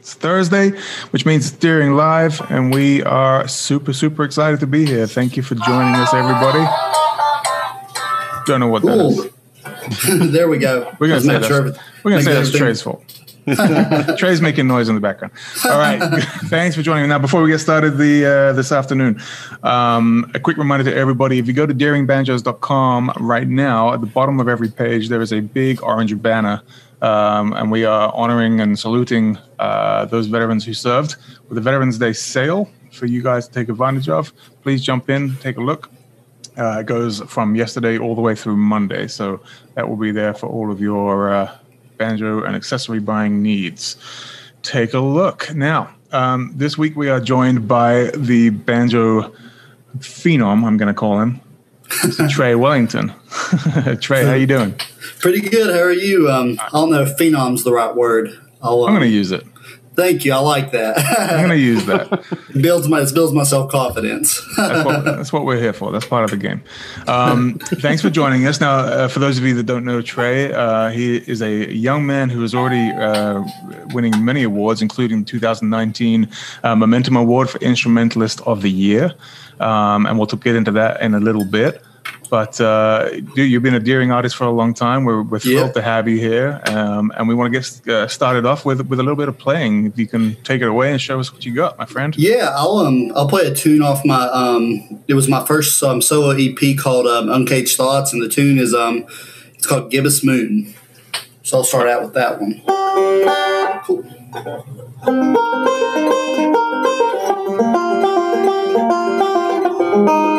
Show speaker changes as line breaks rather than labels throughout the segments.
It's Thursday, which means it's Deering Live, and we are super, super excited to be here. Thank you for joining us, everybody. Don't know what that is.
there we go.
We're gonna say that's,
sure
we're gonna say that's Tray's fault. Tray's making noise in the background. All right, thanks for joining. me. Now, before we get started the uh, this afternoon, um, a quick reminder to everybody: if you go to deeringbanjos.com right now, at the bottom of every page there is a big orange banner, um, and we are honoring and saluting uh, those veterans who served with a Veterans Day sale for you guys to take advantage of. Please jump in, take a look. Uh, it goes from yesterday all the way through Monday, so that will be there for all of your uh, banjo and accessory buying needs. Take a look now. Um, this week we are joined by the banjo phenom. I'm going to call him. Tray Wellington. Tray, how you doing?
Pretty good. How are you? Um, I don't know if phenom's the right word. I'll,
I'm
um,
going to use it.
thank you. I like that.
I'm going to use that.
it builds my it builds my self confidence.
That's what, that's what we're here for. That's part of the game. Um, thanks for joining us. Now, uh, for those of you that don't know Tray, uh, he is a young man who is already uh, winning many awards, including the 2019 uh, Momentum Award for Instrumentalist of the Year. Um, and we'll get into that in a little bit. But uh, dude, you've been a Deering artist for a long time. We're, we're thrilled
Yeah.
to have you here, um, and we want to get uh, started off with with a little bit of playing. If you can take it away and show us what you got, my friend.
yeah, I'll um I'll play a tune off my um it was my first um, solo EP called um, Uncaged Thoughts, and the tune is um it's called Gibbous Moon. So I'll start out with that one. Cool.
Yeah,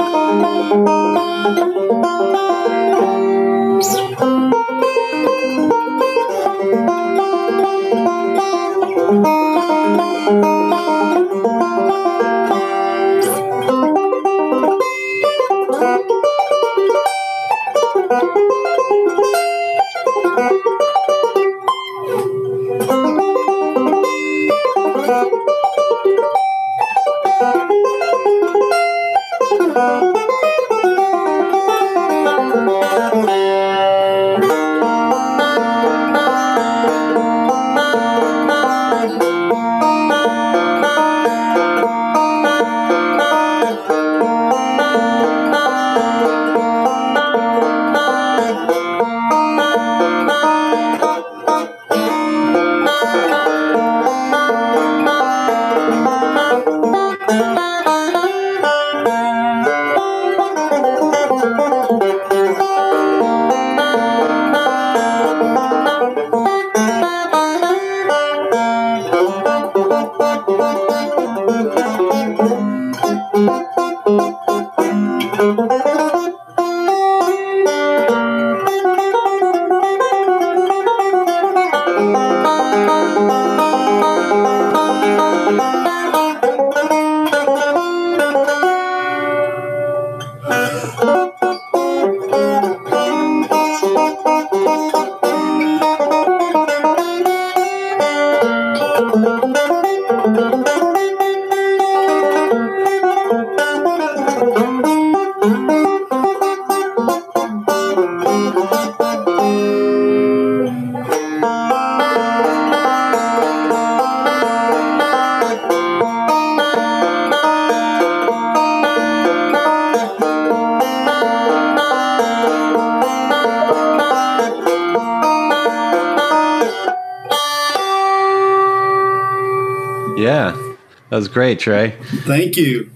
was great, Tray.
Thank you.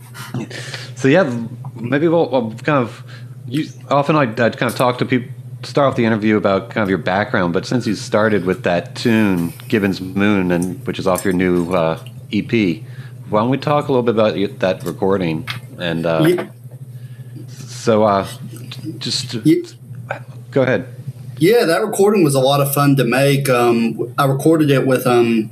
So yeah, maybe we'll, we'll kind of. You, often I'd, I'd kind of talk to people, start off the interview about kind of your background, but since you started with that tune, Gibbous Moon, and which is off your new uh, EP, why don't we talk a little bit about that recording? And uh,
Yeah.
so, uh, just
Yeah.
go ahead.
Yeah, that recording was a lot of fun to make. Um, I recorded it with um,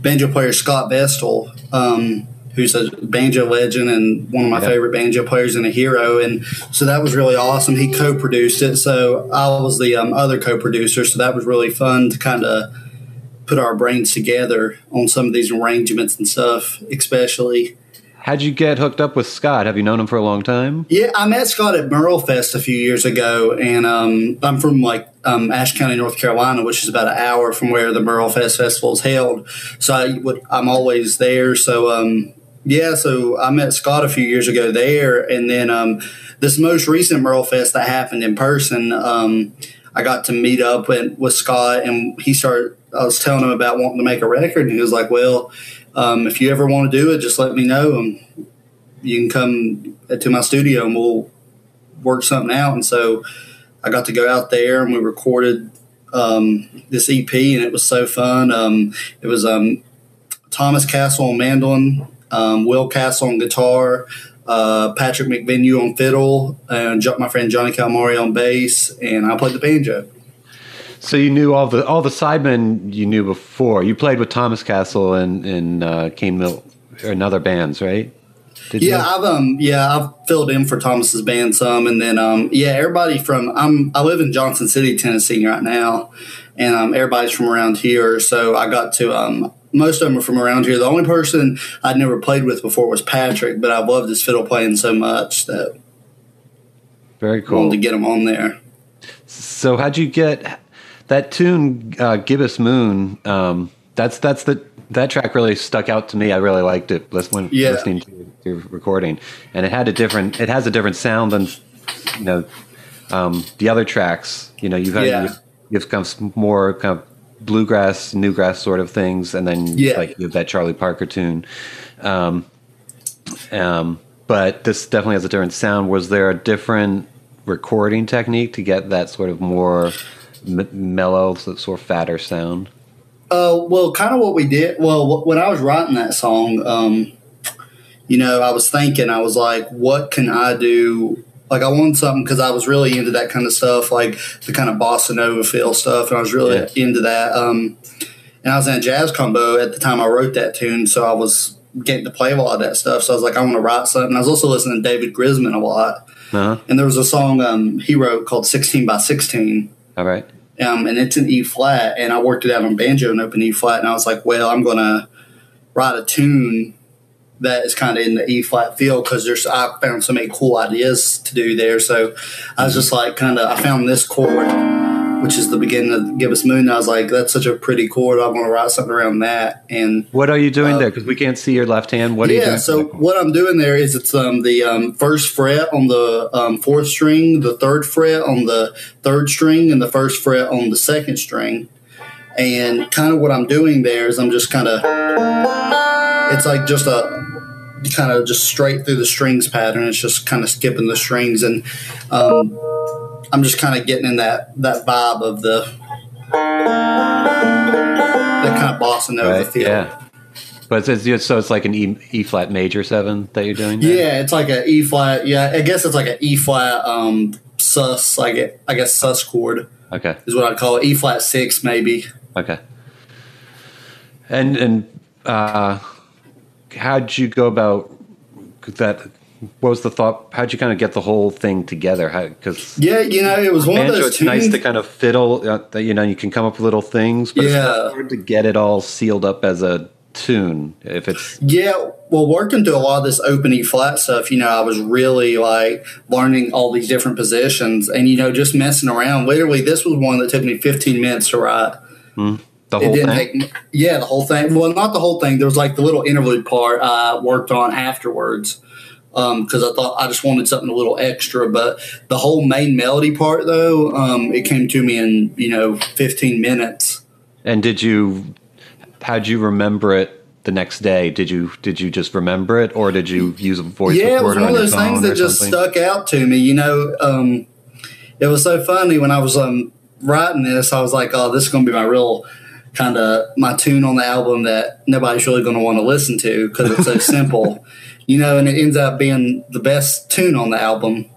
banjo player Scott Vestal, um, who's a banjo legend and one of my
Yeah.
favorite banjo players and a hero. And so that was really awesome. He co-produced it, so I was the um, other co-producer. So that was really fun to kind of put our brains together on some of these arrangements and stuff, especially.
How'd you get hooked up with Scott? Have you known him for a long time?
Yeah, I met Scott at MerleFest a few years ago, and um, I'm from like um, Ashe County, North Carolina, which is about an hour from where the MerleFest festival is held. So I would, I'm always there. So um, yeah, so I met Scott a few years ago there, and then um, this most recent MerleFest that happened in person, um, I got to meet up with, with Scott, and he started. I was telling him about wanting to make a record, and he was like, "Well." Um, if you ever want to do it, just let me know. And you can come to my studio and we'll work something out. And so I got to go out there and we recorded um, this EP, and it was so fun. Um, it was um, Thomas Castle on mandolin, um, Will Castle on guitar, uh, Patrick McAvinue on fiddle, and my friend Johnny Calmari on bass, and I played the banjo.
So you knew all the all the sidemen you knew before. You played with Thomas Castle and in uh, Cane Mill and other bands, right?
Did yeah, you? I've um yeah I've filled in for Thomas's band some, and then um yeah everybody from I'm I live in Johnson City, Tennessee right now, and um everybody's from around here, so I got to um most of them are from around here. The only person I'd never played with before was Patrick, but I loved his fiddle playing so much that
very cool.
I wanted to get him on there.
So how'd you get that tune, uh, Gibbous Moon? Um, that's that's the that track really stuck out to me. I really liked it when yeah. listening to your recording, and it had a different. It has a different sound than you know um, the other tracks. You know, you've had yeah. you've, you've kind of more kind of bluegrass, newgrass sort of things, and then yeah. like you have that Charlie Parker tune. Um, um, but this definitely has a different sound. Was there a different recording technique to get that sort of more m- mellow, sort of fatter sound?
Uh, well, kind of what we did. Well, when I was writing that song, um, you know, I was thinking, I was like, what can I do? Like, I wanted something because I was really into that kind of stuff, like the kind of bossa nova feel stuff, and I was really yeah. into that. Um, and I was in a jazz combo at the time I wrote that tune, so I was getting to play a lot of that stuff. So I was like, I want to write something. I was also listening to David Grisman a lot, uh-huh. and there was a song um, he wrote called "16 by 16."
All right
um, and it's an E flat. And I worked it out on banjo and open E flat, and I was like, well, I'm gonna write a tune that is kind of in the E flat feel because there's I found so many cool ideas to do there. So I was just like, kind of, I found this chord which is the beginning of Gibbous Moon. I was like, that's such a pretty chord. I want to write something around that. And
what are you doing uh, there? Because we can't see your left hand. What
yeah,
are you doing?
So what I'm doing there is it's um, the um, first fret on the um, fourth string, the third fret on the third string, and the first fret on the second string. And kind of what I'm doing there is I'm just kind of, it's like just a kind of just straight through the strings pattern. It's just kind of skipping the strings and. Um, I'm just kind of getting in that that vibe of the that kind of bossa nova right, feel.
Yeah. But it's, so it's like an E, e flat major seven that you're doing. There?
Yeah, it's like an E flat. Yeah, I guess it's like an E flat um, sus. I get I guess sus chord.
Okay,
is what I'd call it. E flat six maybe.
Okay. And and uh, how'd you go about that what was the thought? How'd you kind of get the whole thing together? Because
yeah, you know, it was one banjo, of those.
It's tunes. nice to kind of fiddle. Uh, that, you know, you can come up with little things, but yeah. it's hard to get it all sealed up as a tune. If it's
yeah, well, working through a lot of this open E flat stuff, you know, I was really like learning all these different positions, and you know, just messing around. Literally, this was one that took me 15 minutes to write.
Mm. The whole thing? Take,
yeah, the whole thing. Well, not the whole thing. There was like the little interlude part I worked on afterwards because um, I thought I just wanted something a little extra. But the whole main melody part, though, um, it came to me in you know 15 minutes.
And did you? How'd you remember it? The next day, did you did you just remember it, or did you use a voice
yeah,
recorder?
Yeah, it was one of those things that just something? stuck out to me. You know, um, it was so funny when I was um, writing this. I was like, "Oh, this is going to be my real kind of my tune on the album that nobody's really going to want to listen to because it's so simple." You know, and it ends up being the best tune on the album.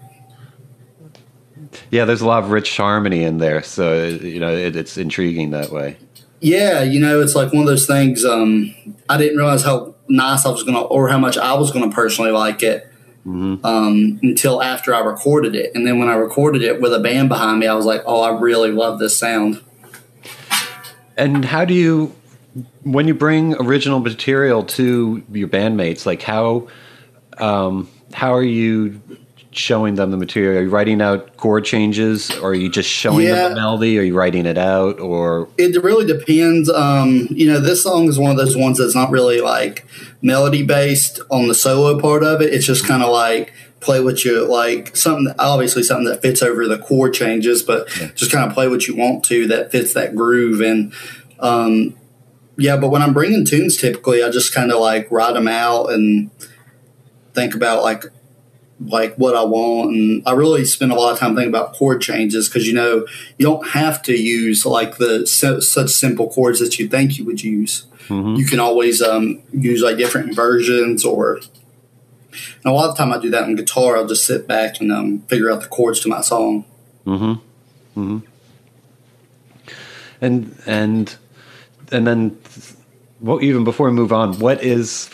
Yeah, there's a lot of rich harmony in there, so you know it, it's intriguing that way.
Yeah, you know, it's like one of those things. Um, I didn't realize how nice I was gonna, or how much I was gonna personally like it mm-hmm. um, until after I recorded it, and then when I recorded it with a band behind me, I was like, "Oh, I really love this sound."
And how do you when you bring original material to your bandmates, like how um, how are you showing them the material? Are you writing out chord changes, or are you just showing
Yeah.
them the melody? Are you writing it out, or
It really depends. Um, you know, this song is one of those ones that's not really like melody based on the solo part of it. It's just kind of like play what you like something obviously something that fits over the chord changes but just kind of play what you want to that fits that groove and um, yeah but when i'm bringing tunes typically i just kind of like write them out and think about like like what i want and i really spend a lot of time thinking about chord changes because you know you don't have to use like the such simple chords that you think you would use you can always um, use like different versions or and a lot of the time I do that on guitar. I'll just sit back and um, figure out the chords to my song. Mm-hmm. Mm-hmm.
And and and then well, even before we move on, what is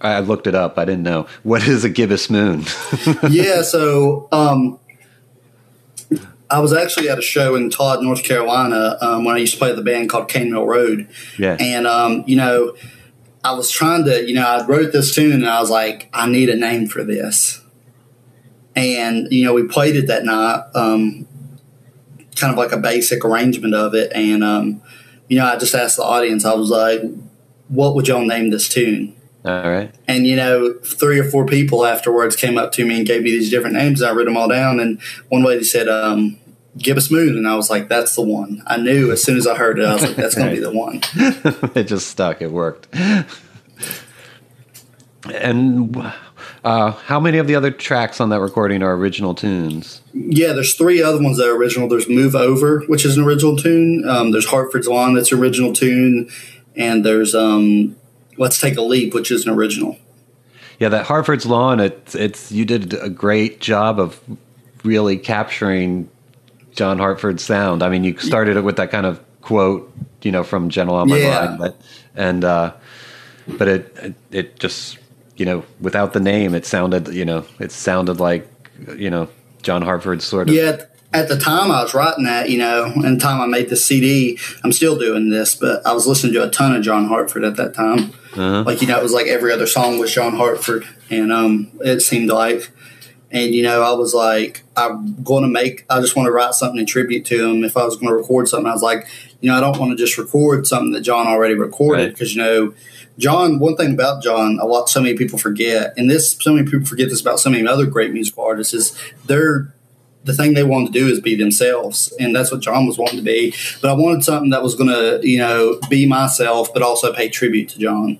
I looked it up. I didn't know what is a gibbous moon.
yeah, so um, I was actually at a show in Todd, North Carolina, um, when I used to play the band called Cane Mill Road.
Yeah.
And, um, you know, I was trying to, you know, I wrote this tune and I was like, I need a name for this. And, you know, we played it that night, um, kind of like a basic arrangement of it. And, um, you know, I just asked the audience, I was like, what would y'all name this tune?
All right.
And you know, three or four people afterwards came up to me and gave me these different names. I wrote them all down, and one lady said, um, "Give us Moon," and I was like, "That's the one." I knew as soon as I heard it, I was like, "That's going to be the one."
it just stuck. It worked. And uh, how many of the other tracks on that recording are original tunes?
Yeah, there's three other ones that are original. There's "Move Over," which is an original tune. Um, there's "Hartford's Lawn," that's an original tune, and there's um, "Let's Take a Leap," which is an original.
Yeah, that Hartford's Lawn. It's it's you did a great job of really capturing John Hartford's sound. I mean, you started it with that kind of quote, you know, from "Gentle on My
Yeah.
Mind," but and uh, but it, it it just you know without the name, it sounded you know it sounded like you know John Hartford sort of
Yeah, at the time I was writing that, you know, and the time I made the CD, I'm still doing this, but I was listening to a ton of John Hartford at that time. Like, you know, it was like every other song was John Hartford, and um, it seemed like. And, you know, I was like, I'm going to make, I just want to write something in tribute to him. If I was going to record something, I was like, you know, I don't want to just record something that John already recorded
Right.
because, you know, John, one thing about John, a lot, so many people forget, and this, so many people forget this about so many other great musical artists, is they're, the thing they wanted to do is be themselves, and that's what John was wanting to be. But I wanted something that was going to, you know, be myself, but also pay tribute to John.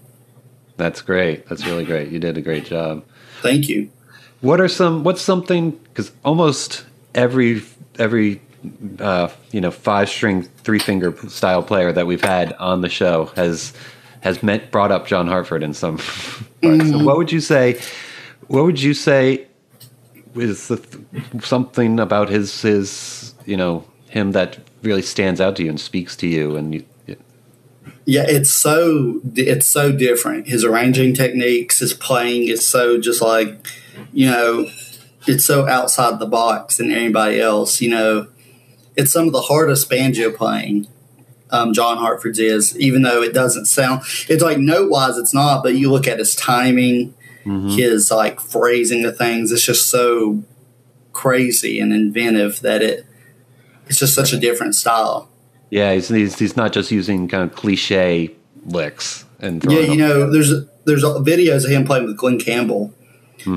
That's great. That's really great. You did a great job.
Thank you.
What are some? What's something? Because almost every every uh, you know five string three finger style player that we've had on the show has has meant brought up John Hartford in some parts. So what would you say? What would you say is the, something about his his you know him that really stands out to you and speaks to you and you,
Yeah, it's so it's so different. His arranging techniques, his playing is so just like, you know, it's so outside the box than anybody else. You know, it's some of the hardest banjo playing. Um, John Hartford's is, even though it doesn't sound, it's like note wise, it's not. But you look at his timing, his like phrasing of things. It's just so crazy and inventive that it it's just such a different style.
yeah he's, he's he's not just using kind of cliche licks and throwing
Yeah, you know, there's there's videos of him playing with Glen Campbell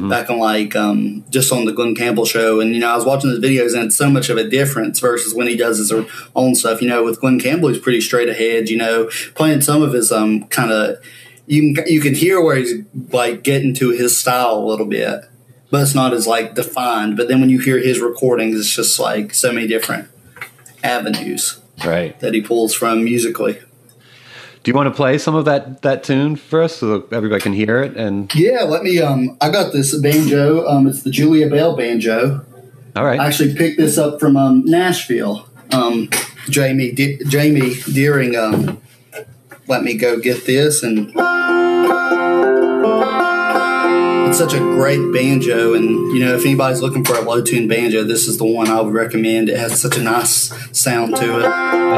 back on like um, just on the Glen Campbell show, and you know I was watching his videos and it's so much of a difference versus when he does his own stuff. You know, with Glen Campbell, he's pretty straight ahead. You know, playing some of his um kind of you can you can hear where he's like getting to his style a little bit, but it's not as like defined. But then when you hear his recordings, it's just like so many different avenues
right
that he pulls from musically.
Do you want to play some of that that tune for us so that everybody can hear it? And
Yeah, let me. Um, I got this banjo. Um, it's the Julia Belle banjo.
all right,
I actually picked this up from um, Nashville. Um, Jamie De- Jamie Deering um, let me go get this, and it's such a great banjo. And you know, if anybody's looking for a low tune banjo, this is the one I would recommend. It has such a nice sound to it.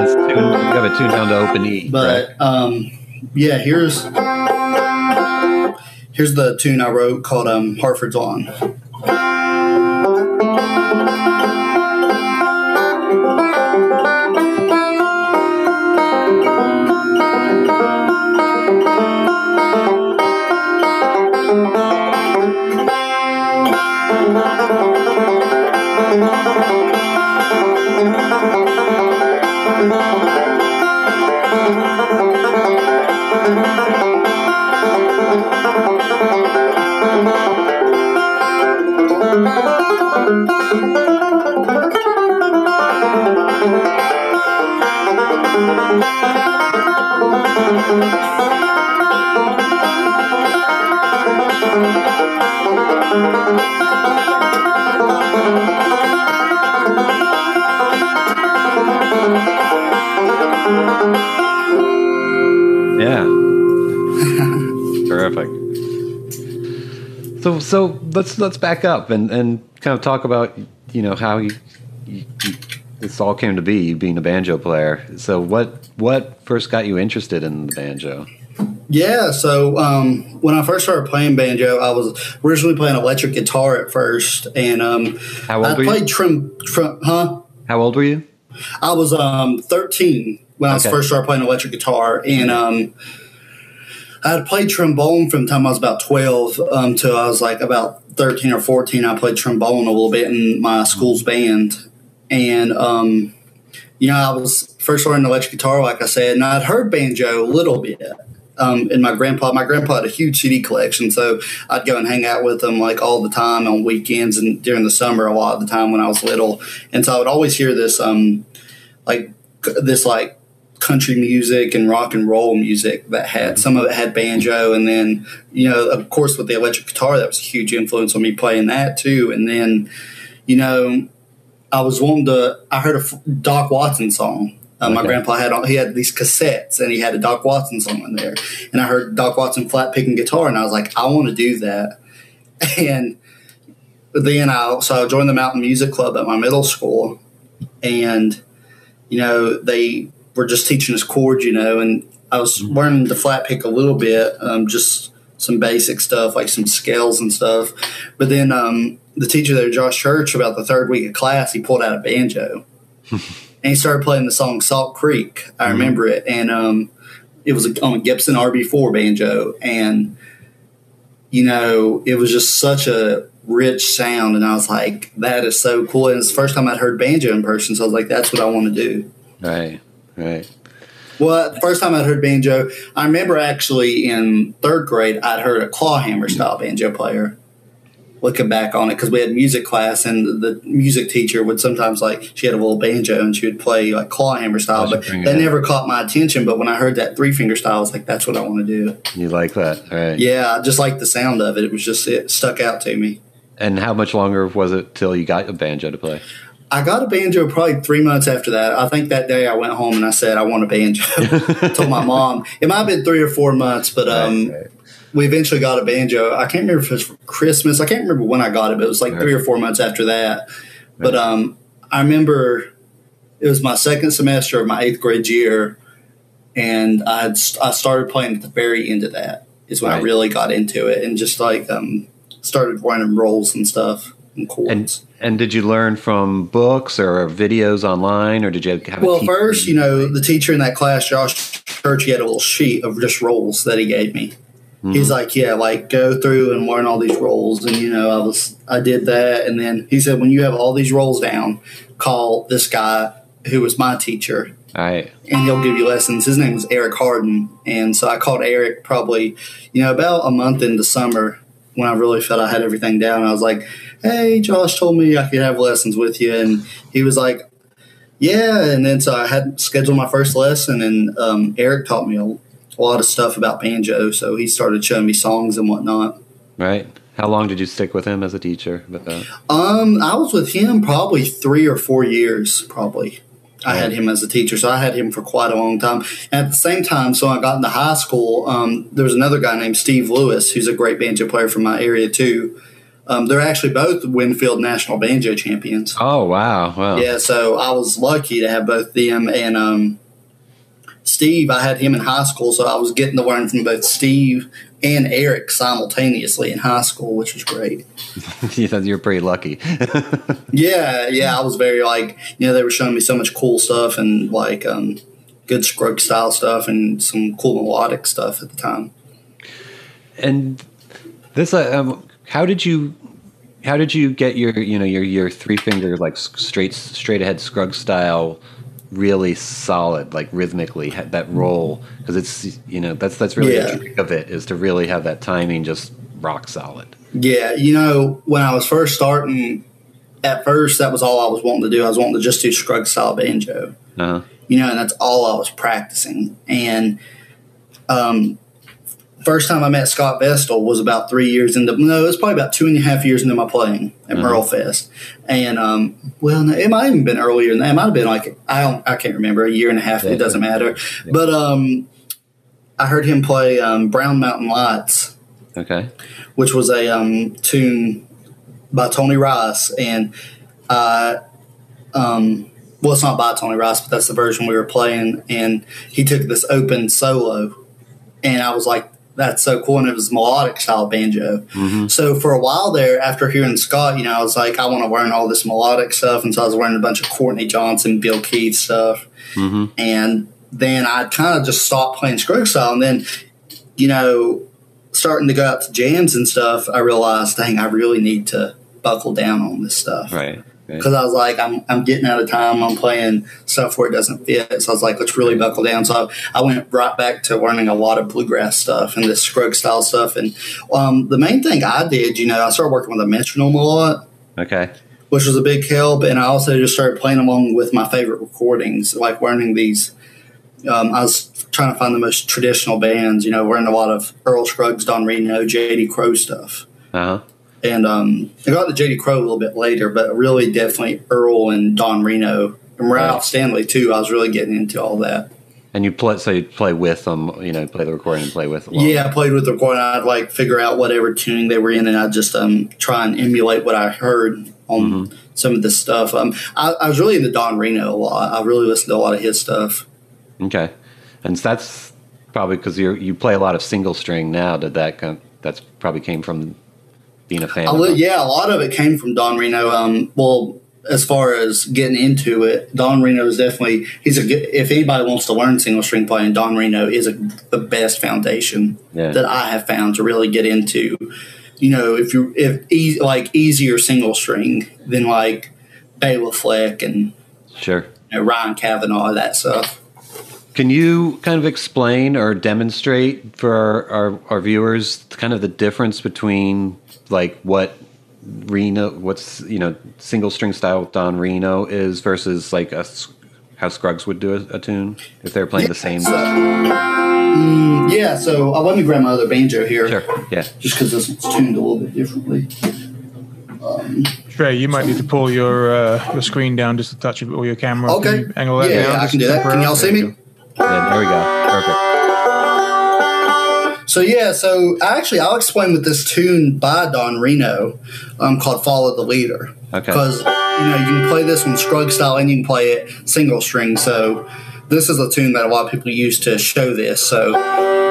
it's tuned, you have it tuned down to open E. right?
But um, yeah, here's here's the tune I wrote called um, Hartford's
Lawn. So so let's let's back up and, and kind of talk about you know how you, you, you this all came to be you being a banjo player. So what what first got you interested in the banjo?
Yeah, so um, when I first started playing banjo, I was originally playing electric guitar at first, and um,
How old
I
were you?
played trim, trim, huh?
How old were you?
I was um 13 when I first started playing electric guitar, and um, I had played trombone from the time I was about 12 um, I was like about 13 or 14. I played trombone a little bit in my school's band, and um, you know I was first learning electric guitar, like I said, and I'd heard banjo a little bit. Um, and my grandpa, my grandpa had a huge CD collection, so I'd go and hang out with him like all the time on weekends and during the summer a lot of the time when I was little. And so I would always hear this, um, like this like country music and rock and roll music that had some of it had banjo, and then you know of course with the electric guitar that was a huge influence on me playing that too. And then you know I was wanting to. I heard a Doc Watson song. Uh, My
Okay.
grandpa had on, he had these cassettes and he had a Doc Watson song in there, and I heard Doc Watson flat picking guitar, and I was like, I want to do that. And then I so I joined the Mountain Music Club at my middle school, and you know they were just teaching us chords, you know, and I was learning the flat pick a little bit, um, just some basic stuff like some scales and stuff. But then um, the teacher there, Josh Church, about the third week of class, he pulled out a banjo and he started playing the song Salt Creek. I remember it, and um, it was on a Gibson RB4 banjo, and you know it was just such a rich sound, and I was like, that is so cool. And it's the first time I'd heard banjo in person, so I was like, that's what I want to do.
Right. Right.
Well, the first time I'd heard banjo, I remember actually in third grade, I'd heard a clawhammer style banjo player. Looking back on it, because we had music class, and the music teacher would sometimes like she had a little banjo and she would play like clawhammer style, but that never caught my attention. But when I heard that three finger style, I was like, "That's what I want to do."
You like that, right?
Yeah, I just like the sound of it. It was just it stuck out to me.
And how much longer was it till you got a banjo to play?
I got a banjo probably three months after that. I think that day I went home and I said I want a banjo. Told my mom. It might have been three or four months, but um,
Right, right.
we eventually got a banjo. I can't remember if it was for Christmas. I can't remember when I got it, but it was like three or four months after that. But um, I remember it was my second semester of my eighth grade year, and I had, I started playing at the very end of that. Is when I really got into it and just like um, started learning rolls and stuff and chords.
And and did you learn from books or videos online, or did you have? A
Well, first, you know, the teacher in that class, Josh Church, he had a little sheet of just rolls that he gave me. Mm-hmm. He's like, yeah, like go through and learn all these rolls, and you know, I was, I did that, and then he said, when you have all these rolls down, call this guy who was my teacher,
All right.
and he'll give you lessons. His name was Eric Harden, and so I called Eric probably, you know, about a month into summer when I really felt I had everything down. I was like, "Hey, Josh told me I could have lessons with you," and he was like, "Yeah." And then so I had scheduled my first lesson, and um, Eric taught me a, a lot of stuff about banjo. So he started showing me songs and whatnot.
Right. How long did you stick with him as a teacher? With that?
Um, I was with him probably three or four years, probably. I had him as a teacher, so I had him for quite a long time. And at the same time, so I got into high school. Um, there was another guy named Steve Lewis, who's a great banjo player from my area too. Um, they're actually both Winfield National Banjo Champions.
Oh wow! Wow.
Yeah, so I was lucky to have both them and um, Steve, I had him in high school, so I was getting to learn from both Steve and Eric simultaneously in high school, which was great.
yeah, you're pretty lucky.
yeah, yeah, I was very like, you know, they were showing me so much cool stuff and like um, good Scruggs style stuff and some cool melodic stuff at the time.
And this, uh, um, how did you how did you get your you know your your three finger like straight straight ahead Scruggs style really solid like rhythmically that roll? Because it's you know that's that's really yeah. the trick of it is to really have that timing just rock solid.
Yeah you know when i was first starting at first that was all i was wanting to do. I was wanting to just do Scruggs style banjo. Uh-huh. you know and that's all i was practicing. And um first time I met Scott Vestal was about three years into no, it was probably about two and a half years into my playing at mm-hmm. MerleFest, and um, well, it might have even been earlier than that. It might have been like I don't, I can't remember a year and a half. Yeah. It doesn't matter, yeah. but um, I heard him play um, Brown Mountain Lights,
okay,
which was a um, tune by Tony Rice, and uh, um. Well, it's not by Tony Rice, but that's the version we were playing. And he took this open solo, and I was like, that's so cool. And it was melodic style banjo. Mm-hmm. So for a while there, after hearing Scott, you know, I was like, I want to learn all this melodic stuff. And so I was learning a bunch of Courtney Johnson, Bill Keith stuff. Mm-hmm. And then I kind of just stopped playing Scruggs style. And then, you know, starting to go out to jams and stuff, I realized, dang, I really need to buckle down on this stuff.
Right
because I was like, I'm, I'm getting out of time. I'm playing stuff where it doesn't fit. So I was like, let's really buckle down. So I, I went right back to learning a lot of bluegrass stuff and this Scruggs style stuff. And um, the main thing I did, you know, I started working with a metronome a lot.
Okay.
Which was a big help. And I also just started playing along with my favorite recordings, like learning these. Um, I was trying to find the most traditional bands, you know, learning a lot of Earl Scruggs, Don Reno, J.D. Crowe stuff.
Uh huh.
And um, I got to J.D. Crowe a little bit later, but really definitely Earl and Don Reno and Ralph Stanley too. I was really getting into all that.
And you play, so you play with them, you know, play the recording and play with them.
Yeah, I played with the recording. I'd like figure out whatever tuning they were in, and I'd just um, try and emulate what I heard on mm-hmm. some of the stuff. Um, I, I was really into Don Reno a lot. I really listened to a lot of his stuff.
Okay, and that's probably because you you play a lot of single string now. Did that of, that's probably came from being a fan?
yeah, a lot of it came from Don Reno. Um, well, as far as getting into it, Don Reno is definitely he's a good. If anybody wants to learn single string playing, Don Reno is a, the best foundation yeah. that I have found to really get into. You know, if you if e- like easier single string than like Bela Fleck and
sure
you know, Ryan Cavanaugh that stuff.
Can you kind of explain or demonstrate for our, our, our viewers kind of the difference between like what Reno, what's you know single string style Don Reno is versus like a, how Scruggs would do a, a tune if they're playing yeah, the same.
So, mm, yeah, so uh, let me grab my other banjo here.
Sure. Yeah.
Just because this one's tuned a little bit differently.
Um, Tray, you might need to pull your uh, your screen down just a touch or your camera.
Okay.
Angle that
yeah,
down.
Yeah, I can do that. Can y'all see me?
There we go. Perfect.
So yeah, so actually, I'll explain with this tune by Don Reno um, called "Follow the Leader."
Okay.
Because you know you can play this one Scruggs style and you can play it single string. So this is a tune that a lot of people use to show this. So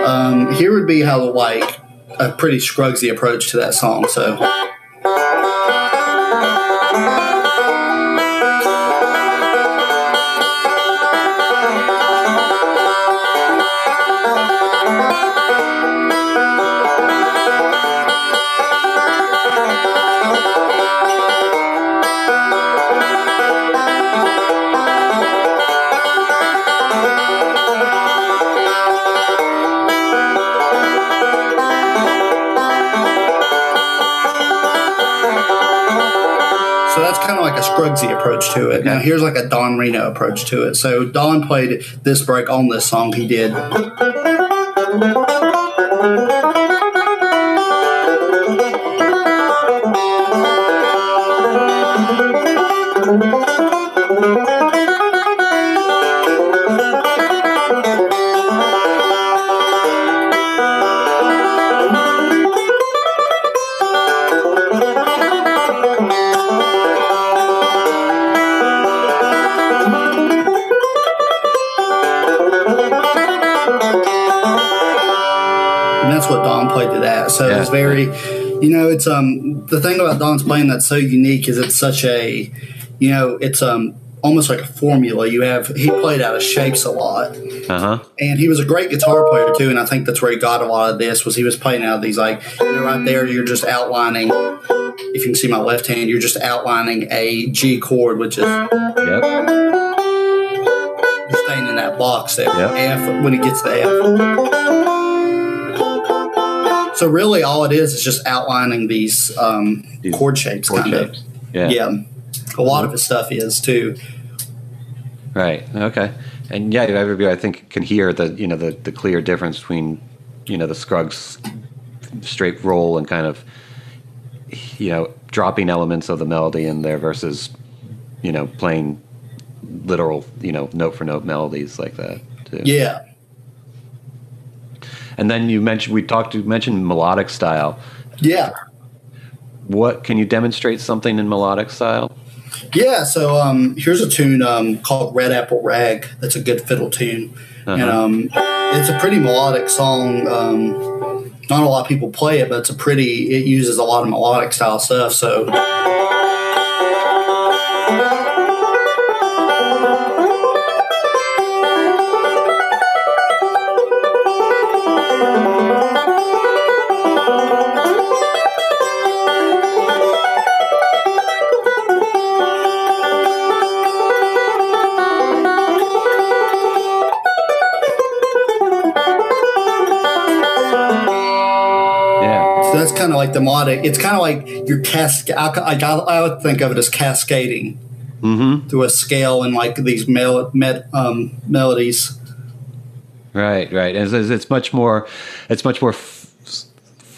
um, here would be how like a pretty Scruggsy approach to that song. So. Scruggsy approach to it. Now here's like a Don Reno approach to it. So Don played this break on this song he did. Don played to that. So
Yeah.
it's very, you know, it's um the thing about Don's playing that's so unique is it's such a, you know, it's um almost like a formula. You have he played out of shapes a lot,
Uh huh.
and he was a great guitar player too. And I think that's where he got a lot of this was he was playing out of these like you know right there you're just outlining. If you can see my left hand, you're just outlining a G chord, which is
Yep.
staying in that box there.
Yep.
F when it gets to F. So really, all it is is just outlining these, um,
These
chord shapes,
Chord
kind
shapes.
of.
Yeah.
Yeah. a lot of his stuff is too.
Right. Okay. And yeah, everybody I think can hear the you know the the clear difference between you know the Scruggs straight roll and kind of you know dropping elements of the melody in there versus you know playing literal you know note for note melodies like that too.
Yeah.
And then you mentioned we talked you mentioned melodic style.
Yeah.
What can you demonstrate something in melodic style?
Yeah, so um, here's a tune um, called Red Apple Rag. That's a good fiddle tune. And
Uh-huh.
um, it's a pretty melodic song. Um, not a lot of people play it, but it's a pretty, it uses a lot of melodic style stuff. So like the melodic. It's kind of like your cascade. I, I, I would think of it as cascading
Mm-hmm.
through a scale and like these mel- med, um, melodies.
Right, right. And it's, it's much more, it's much more f-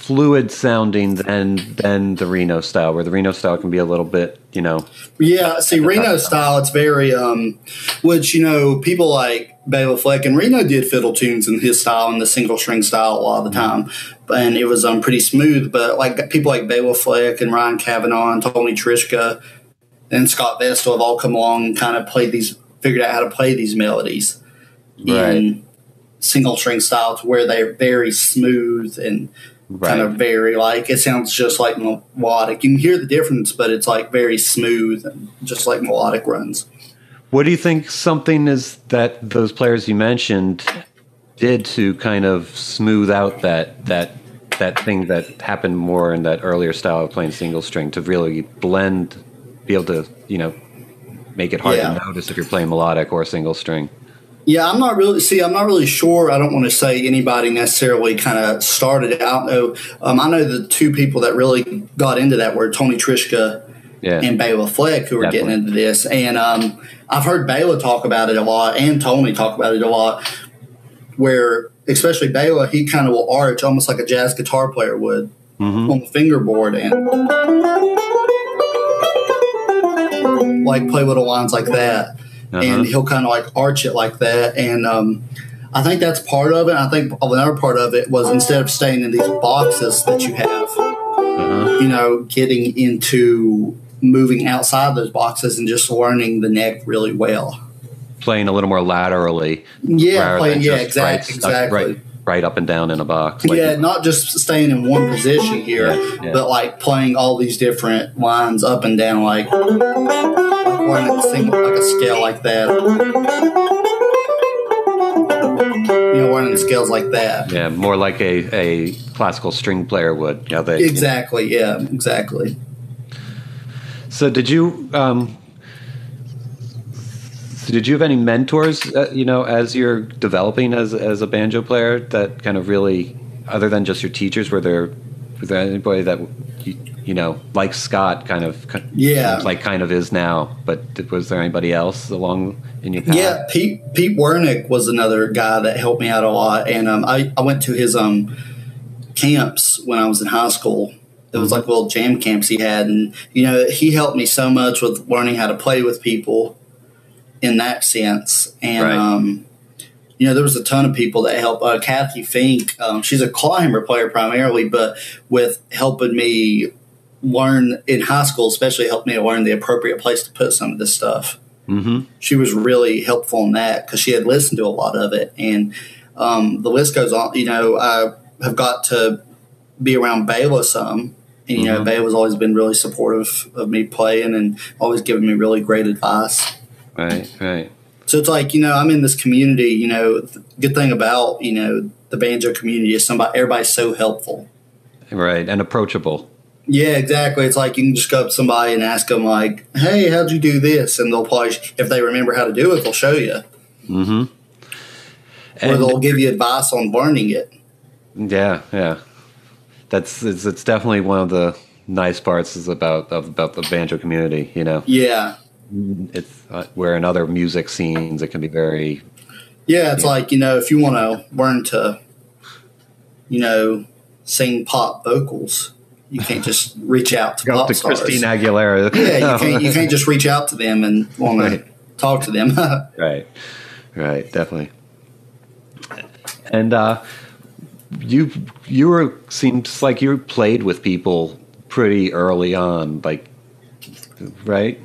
fluid sounding than than the Reno style, where the Reno style can be a little bit, you know,
Yeah, see, Reno style, it's very, um, which, you know, people like Bela Fleck, and Reno did fiddle tunes in his style and the single string style a lot of the time. And it was um, pretty smooth, but like people like Bela Fleck and Ryan Cavanaugh and Tony Trischka and Scott Vestal have all come along and kind of played these, figured out how to play these melodies in single string style to where they're very smooth and
right.
kind of very like it sounds just like melodic. You can hear the difference, but it's like very smooth, and just like melodic runs.
What do you think something is that those players you mentioned did to kind of smooth out that that that thing that happened more in that earlier style of playing single string to really blend, be able to you know make it hard
Yeah.
to notice if you're playing melodic or single string.
Yeah, I'm not really see. I'm not really sure. I don't want to say anybody necessarily kind of started it. I don't know. Um, I know the two people that really got into that were Tony Trischka
Yeah,
and Bela Fleck who are getting into this. And um, I've heard Bela talk about it a lot and Tony talk about it a lot, where especially Bela, he kind of will arch almost like a jazz guitar player would
Mhm.
on the fingerboard and like play little lines like that.
Uh-huh.
And he'll kind of like arch it like that. And um, I think that's part of it. I think another part of it was instead of staying in these boxes that you have,
Uh-huh.
you know, getting into moving outside those boxes and just learning the neck really well.
playing a little more laterally.
Yeah, playing, yeah, exactly,
right,
exactly.
right, right up and down in a box. like-
yeah, not just staying in one position here,
Yeah, yeah.
but like playing all these different lines up and down, like, learning a single, like a scale like that. You know, learning scales like that.
Yeah, more like a, a classical string player would. Yeah, they,
Exactly. Yeah. Exactly.
So did you um, so did you have any mentors? Uh, you know, as you're developing as as a banjo player, that kind of really, other than just your teachers, were there was there anybody that you, know, like Scott, kind of
Yeah.
like kind of is now, but was there anybody else along in your path?
Yeah, Pete Pete Wernick was another guy that helped me out a lot, and um, I I went to his um camps when I was in high school. It was like little jam camps he had, and you know he helped me so much with learning how to play with people in that sense. And
Right.
um, you know there was a ton of people that helped. Uh, Cathy Fink, um, she's a clawhammer player primarily, but with helping me learn in high school, especially helped me learn the appropriate place to put some of this stuff
Mm-hmm.
she was really helpful in that because she had listened to a lot of it. And um, the list goes on. You know, I have got to be around Bela some. And, you know, Bela's always been really supportive of me playing and always giving me really great advice.
Right, right.
So it's like, you know, I'm in this community, you know, the good thing about, you know, the banjo community is somebody, everybody's so helpful.
Right, and approachable.
Yeah, exactly. It's like you can just go up to somebody and ask them, like, "Hey, how'd you do this?" And they'll probably, if they remember how to do it, they'll show you,
Mm-hmm.
or they'll give you advice on learning it.
Yeah, yeah. That's it's, it's definitely one of the nice parts is about of, about the banjo community. You know,
Yeah,
it's uh, where in other music scenes it can be very
yeah. It's like you know, if you want to learn to, you know, sing pop vocals, you can't just reach out to
go
pop
to
stars.
Christina Aguilera.
Yeah, you can't. You can't just reach out to them and want to talk to them.
right, right, definitely. And uh, you you were seems like you played with people pretty early on, like right.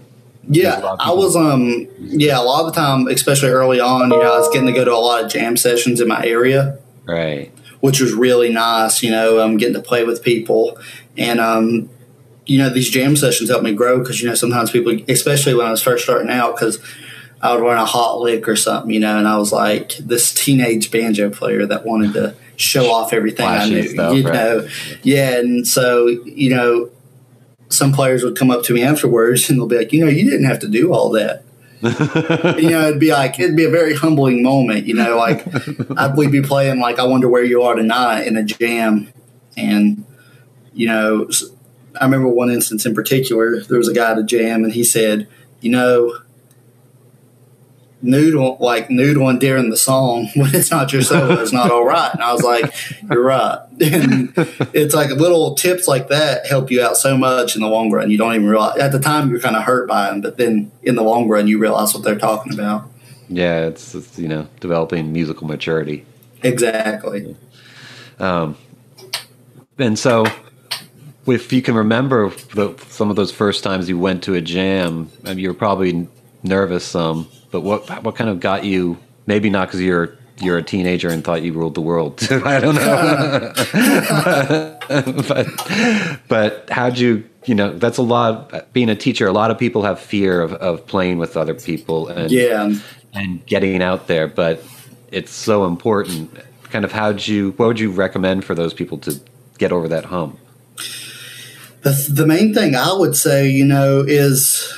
Yeah, I was um yeah, a lot of the time, especially early on, you know, I was getting to go to a lot of jam sessions in my area,
Right.
which was really nice, you know, um getting to play with people and um you know, these jam sessions helped me grow because you know sometimes people, especially when I was first starting out, because I would run a hot lick or something, you know, and I was like this teenage banjo player that wanted to show off everything I knew,
stuff,
you
right.
know, yeah, and so you know, some players would come up to me afterwards and they'll be like, you know, you didn't have to do all that. you know, it'd be like it'd be a very humbling moment. You know, like I'd we'd be playing like I wonder where you are tonight in a jam, and you know, I remember one instance in particular. There was a guy at a jam, and he said, you know. Noodle like noodling during the song when it's not your solo is not all right, and I was like, "You're right." And it's like little tips like that help you out so much in the long run. You don't even realize at the time you're kind of hurt by them, but then in the long run you realize what they're talking about.
Yeah, it's, it's you know developing musical maturity.
Exactly.
Um, and so, if you can remember the, some of those first times you went to a jam, I mean, you were probably nervous some. But what what kind of got you? Maybe not because you're you're a teenager and thought you ruled the world. I don't know. but but how'd you? You know, that's a lot. Of, Being a teacher, a lot of people have fear of, of playing with other people and
Yeah.
and getting out there. But it's so important. Kind of how'd you? What would you recommend for those people to get over that hump?
The, the main thing I would say, you know, is,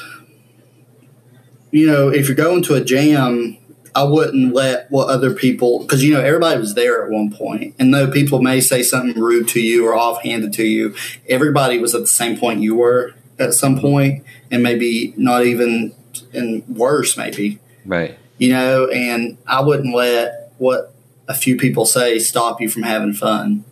you know, if you're going to a jam, I wouldn't let what other people, because, you know, everybody was there at one point. And though people may say something rude to you or offhanded to you, everybody was at the same point you were at some point, and maybe not even, and worse, maybe.
Right.
you know, and I wouldn't let what a few people say stop you from having fun.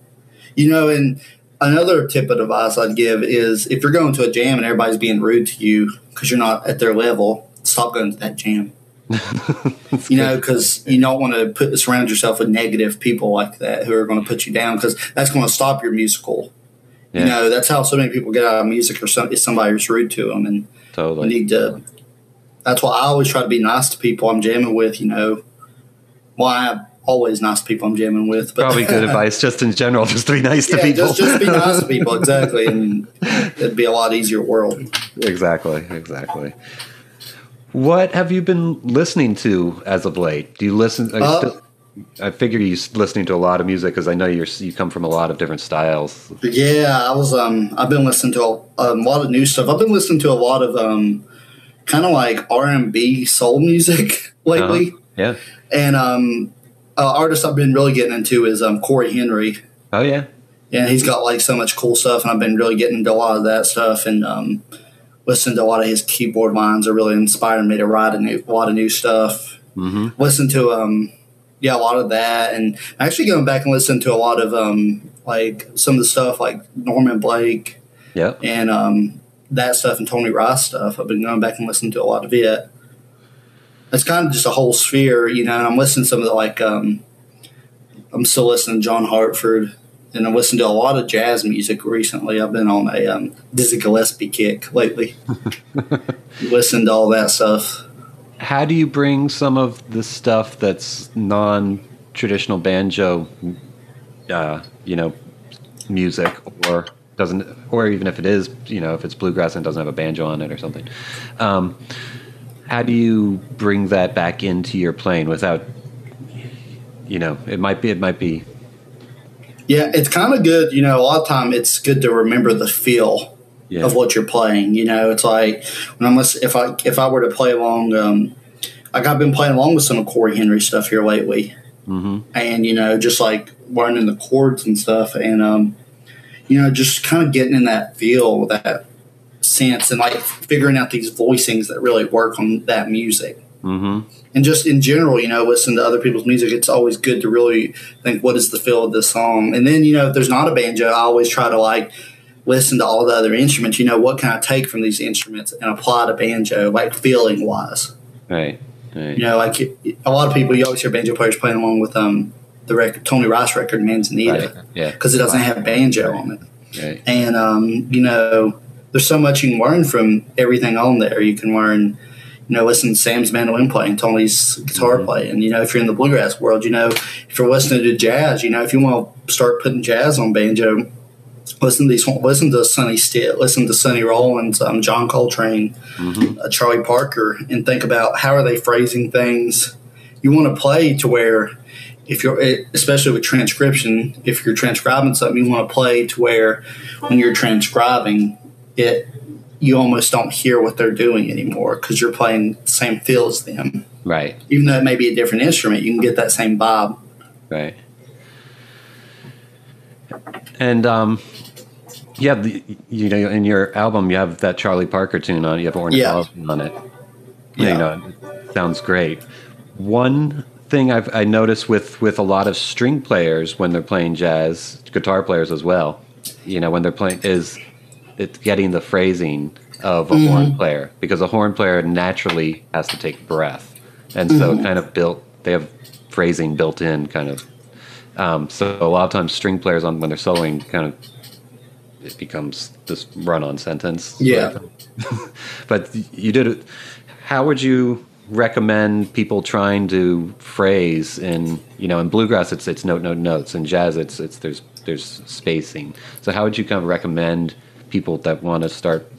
You know, and another tip of advice I'd give is if you're going to a jam and everybody's being rude to you because you're not at their level, stop going to that jam. you know, because you don't want to put surround yourself with negative people like that who are going to put you down because that's going to stop your musical.
Yeah.
You know, that's how so many people get out of music or some, if somebody's rude to them, and you need to. That's why I always try to be nice to people I'm jamming with. You know, why always nice to people I'm jamming with. But
Probably good advice, just in general, just to be nice to people.
just just be nice to people, exactly, and it'd be a lot easier world.
exactly, exactly. What have you been listening to as of late? Do you listen?
Uh,
still- I figure you're listening to a lot of music because I know you're you come from a lot of different styles.
Yeah, I was. Um, I've been listening to a, a lot of new stuff. I've been listening to a lot of um, kind of like R and B soul music lately.
Uh-huh. Yeah.
And um, uh, artist I've been really getting into is um, Cory Henry.
Oh yeah.
and he's got like so much cool stuff and i've been really getting into a lot of that stuff and um, listening to a lot of his keyboard lines are really inspiring me to write a, new, a lot of new stuff
hmm
listen to um yeah a lot of that and actually going back and listening to a lot of um like some of the stuff like norman blake
Yep.
and um that stuff and tony rice stuff i've been going back and listening to a lot of it it's kind of just a whole sphere you know and i'm listening to some of the like um i'm still listening to john hartford and i'm listening to a lot of jazz music recently i've been on a um, dizzy gillespie kick lately listening to all that stuff
How do you bring some of the stuff that's non-traditional banjo, uh, you know, music or doesn't, or even if it is, you know, if it's bluegrass and doesn't have a banjo on it or something. Um, how do you bring that back into your playing without, you know, it might be, it might be.
Yeah, it's kind of good. You know, a lot of time it's good to remember the feel
Yeah.
of what you're playing. You know, it's like when I'm if I if I were to play along, um, like I've been playing along with some of Cory Henry stuff here lately,
hmm
and you know, just like learning the chords and stuff, and um, you know, just kind of getting in that feel, that sense, and like figuring out these voicings that really work on that music.
hmm
And just in general, you know, listen to other people's music. It's always good to really think, what is the feel of this song? And then, you know, if there's not a banjo, I always try to like listen to all the other instruments. You know, what can I take from these instruments and apply to banjo, like feeling wise?
Right. Right.
You know, like a lot of people, you always hear banjo players playing along with um the record, Tony Rice record,
Right.
Manzanita,
Yeah.
because it doesn't have banjo on it.
Right.
And um, you know, there's so much you can learn from everything on there. You can learn, you know, listen to Sam's mandolin playing, Tony's guitar
Mhm.
playing. You know, if you're in the bluegrass world, you know, if you're listening to jazz, you know, if you want to start putting jazz on banjo, listen to these. Listen to Sonny Stitt, listen to Sonny Rollins, um, John Coltrane,
hmm
uh, Charlie Parker, and think about how are they phrasing things. You want to play to where, if you're, eh, especially with transcription, if you're transcribing something, you want to play to where, when you're transcribing it, you almost don't hear what they're doing anymore because you're playing the same feel as them.
Right.
Even though it may be a different instrument, you can get that same vibe.
Right. And um, yeah, the, you know, in your album, you have that Charlie Parker tune on. it. You have Ornithology on it. Yeah.
Yeah.
You know, it sounds great. One thing I've I noticed with with a lot of string players when they're playing jazz, guitar players as well. You know, when they're playing is it's getting the phrasing of a horn player because a horn player naturally has to take breath, and so it kind of built. They have phrasing built in, kind of. Um, so a lot of times, string players on when they're soloing, kind of, it becomes this run-on sentence.
Yeah.
but you did it. How would you recommend people trying to phrase in you know in bluegrass it's it's note note notes in jazz it's it's there's there's spacing. So how would you kind of recommend people that want to start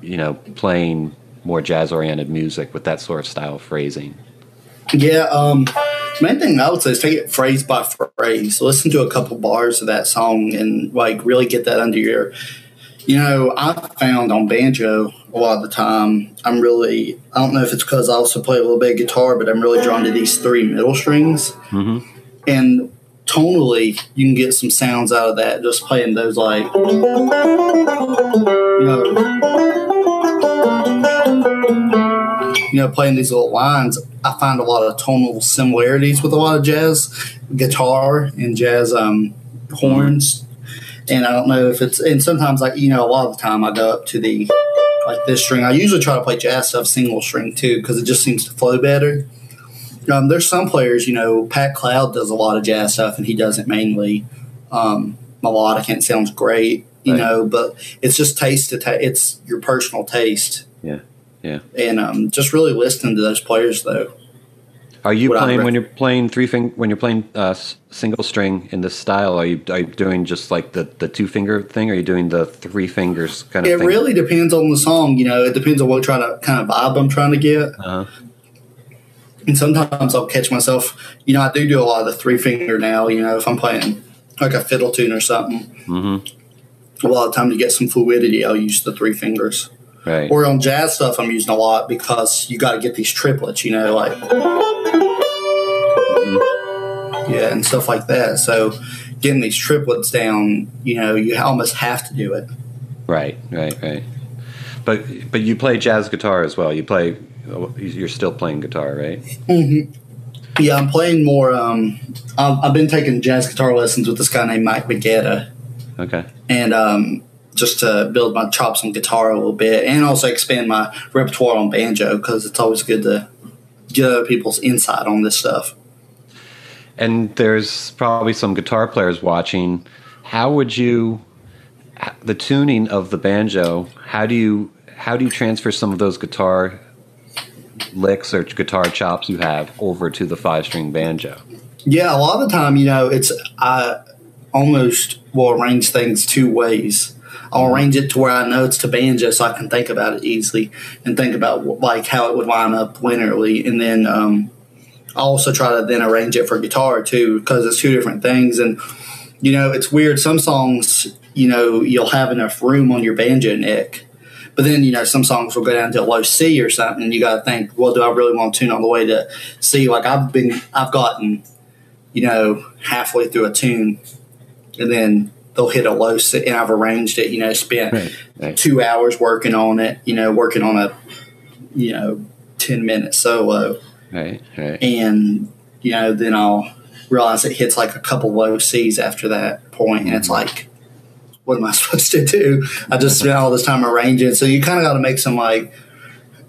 you know playing more jazz oriented music with that sort of style of phrasing?
Yeah, um, main thing I would say is take it phrase by phrase. Listen to a couple bars of that song and like really get that under your. You know, I found on banjo a lot of the time. I'm really. I don't know if it's because I also play a little bit of guitar, but I'm really drawn to these three middle strings.
Mm-hmm.
And tonally, you can get some sounds out of that just playing those like. You know, you know, playing these little lines, I find a lot of tonal similarities with a lot of jazz guitar and jazz um, horns. And I don't know if it's, and sometimes, like, you know, a lot of the time I go up to the, like this string. I usually try to play jazz stuff single string too because it just seems to flow better. Um, there's some players, you know, Pat Cloud does a lot of jazz stuff and he does it mainly um, melodic and it sounds great, you
Right.
know, but it's just taste to ta- it's your personal taste
Yeah. Yeah.
and um, just really listening to those players though.
Are you playing
rec-
when you're playing three fing when you're playing uh, single string in this style? Are you are you doing just like the, the two finger thing? Or are you doing the three fingers kind of thing?
It
thing?
really depends on the song, you know. It depends on what trying to kind of vibe I'm trying to get.
Uh-huh.
And sometimes I'll catch myself, you know, I do do a lot of the three finger now. You know, if I'm playing like a fiddle tune or something,
Mm-hmm.
a lot of time to get some fluidity, I'll use the three fingers.
Right.
Or on jazz stuff, I'm using a lot because you got to get these triplets, you know, like yeah, and stuff like that. So getting these triplets down, you know, you almost have to do it.
Right. Right. Right. But but you play jazz guitar as well. You play. You're still playing guitar, right?
Yeah, I'm playing more. Um, I've, I've been taking jazz guitar lessons with this guy named Mike Baggetta,
Okay.
and um, just to build my chops on guitar a little bit, and also expand my repertoire on banjo because it's always good to get other people's insight on this stuff.
And there's probably some guitar players watching. How would you the tuning of the banjo? How do you how do you transfer some of those guitar licks or guitar chops you have over to the five string banjo?
Yeah, a lot of the time, you know, it's I almost will arrange things two ways. I'll arrange it to where I know it's to banjo, so I can think about it easily and think about like how it would line up linearly, and then um, I also try to then arrange it for guitar too because it's two different things. And you know, it's weird. Some songs, you know, you'll have enough room on your banjo neck, but then you know, some songs will go down to a low C or something, and you got to think, well, do I really want to tune all the way to C? Like I've been, I've gotten, you know, halfway through a tune, and then they'll hit a low C, and I've arranged it. You know, spent
Right, right.
two hours working on it. You know, working on a, you know, ten minute solo
Right, right.
and you know then I'll realize it hits like a couple low C's after that point, and it's mm-hmm. like, what am I supposed to do? I just spent all this time arranging. So you kind of got to make some like,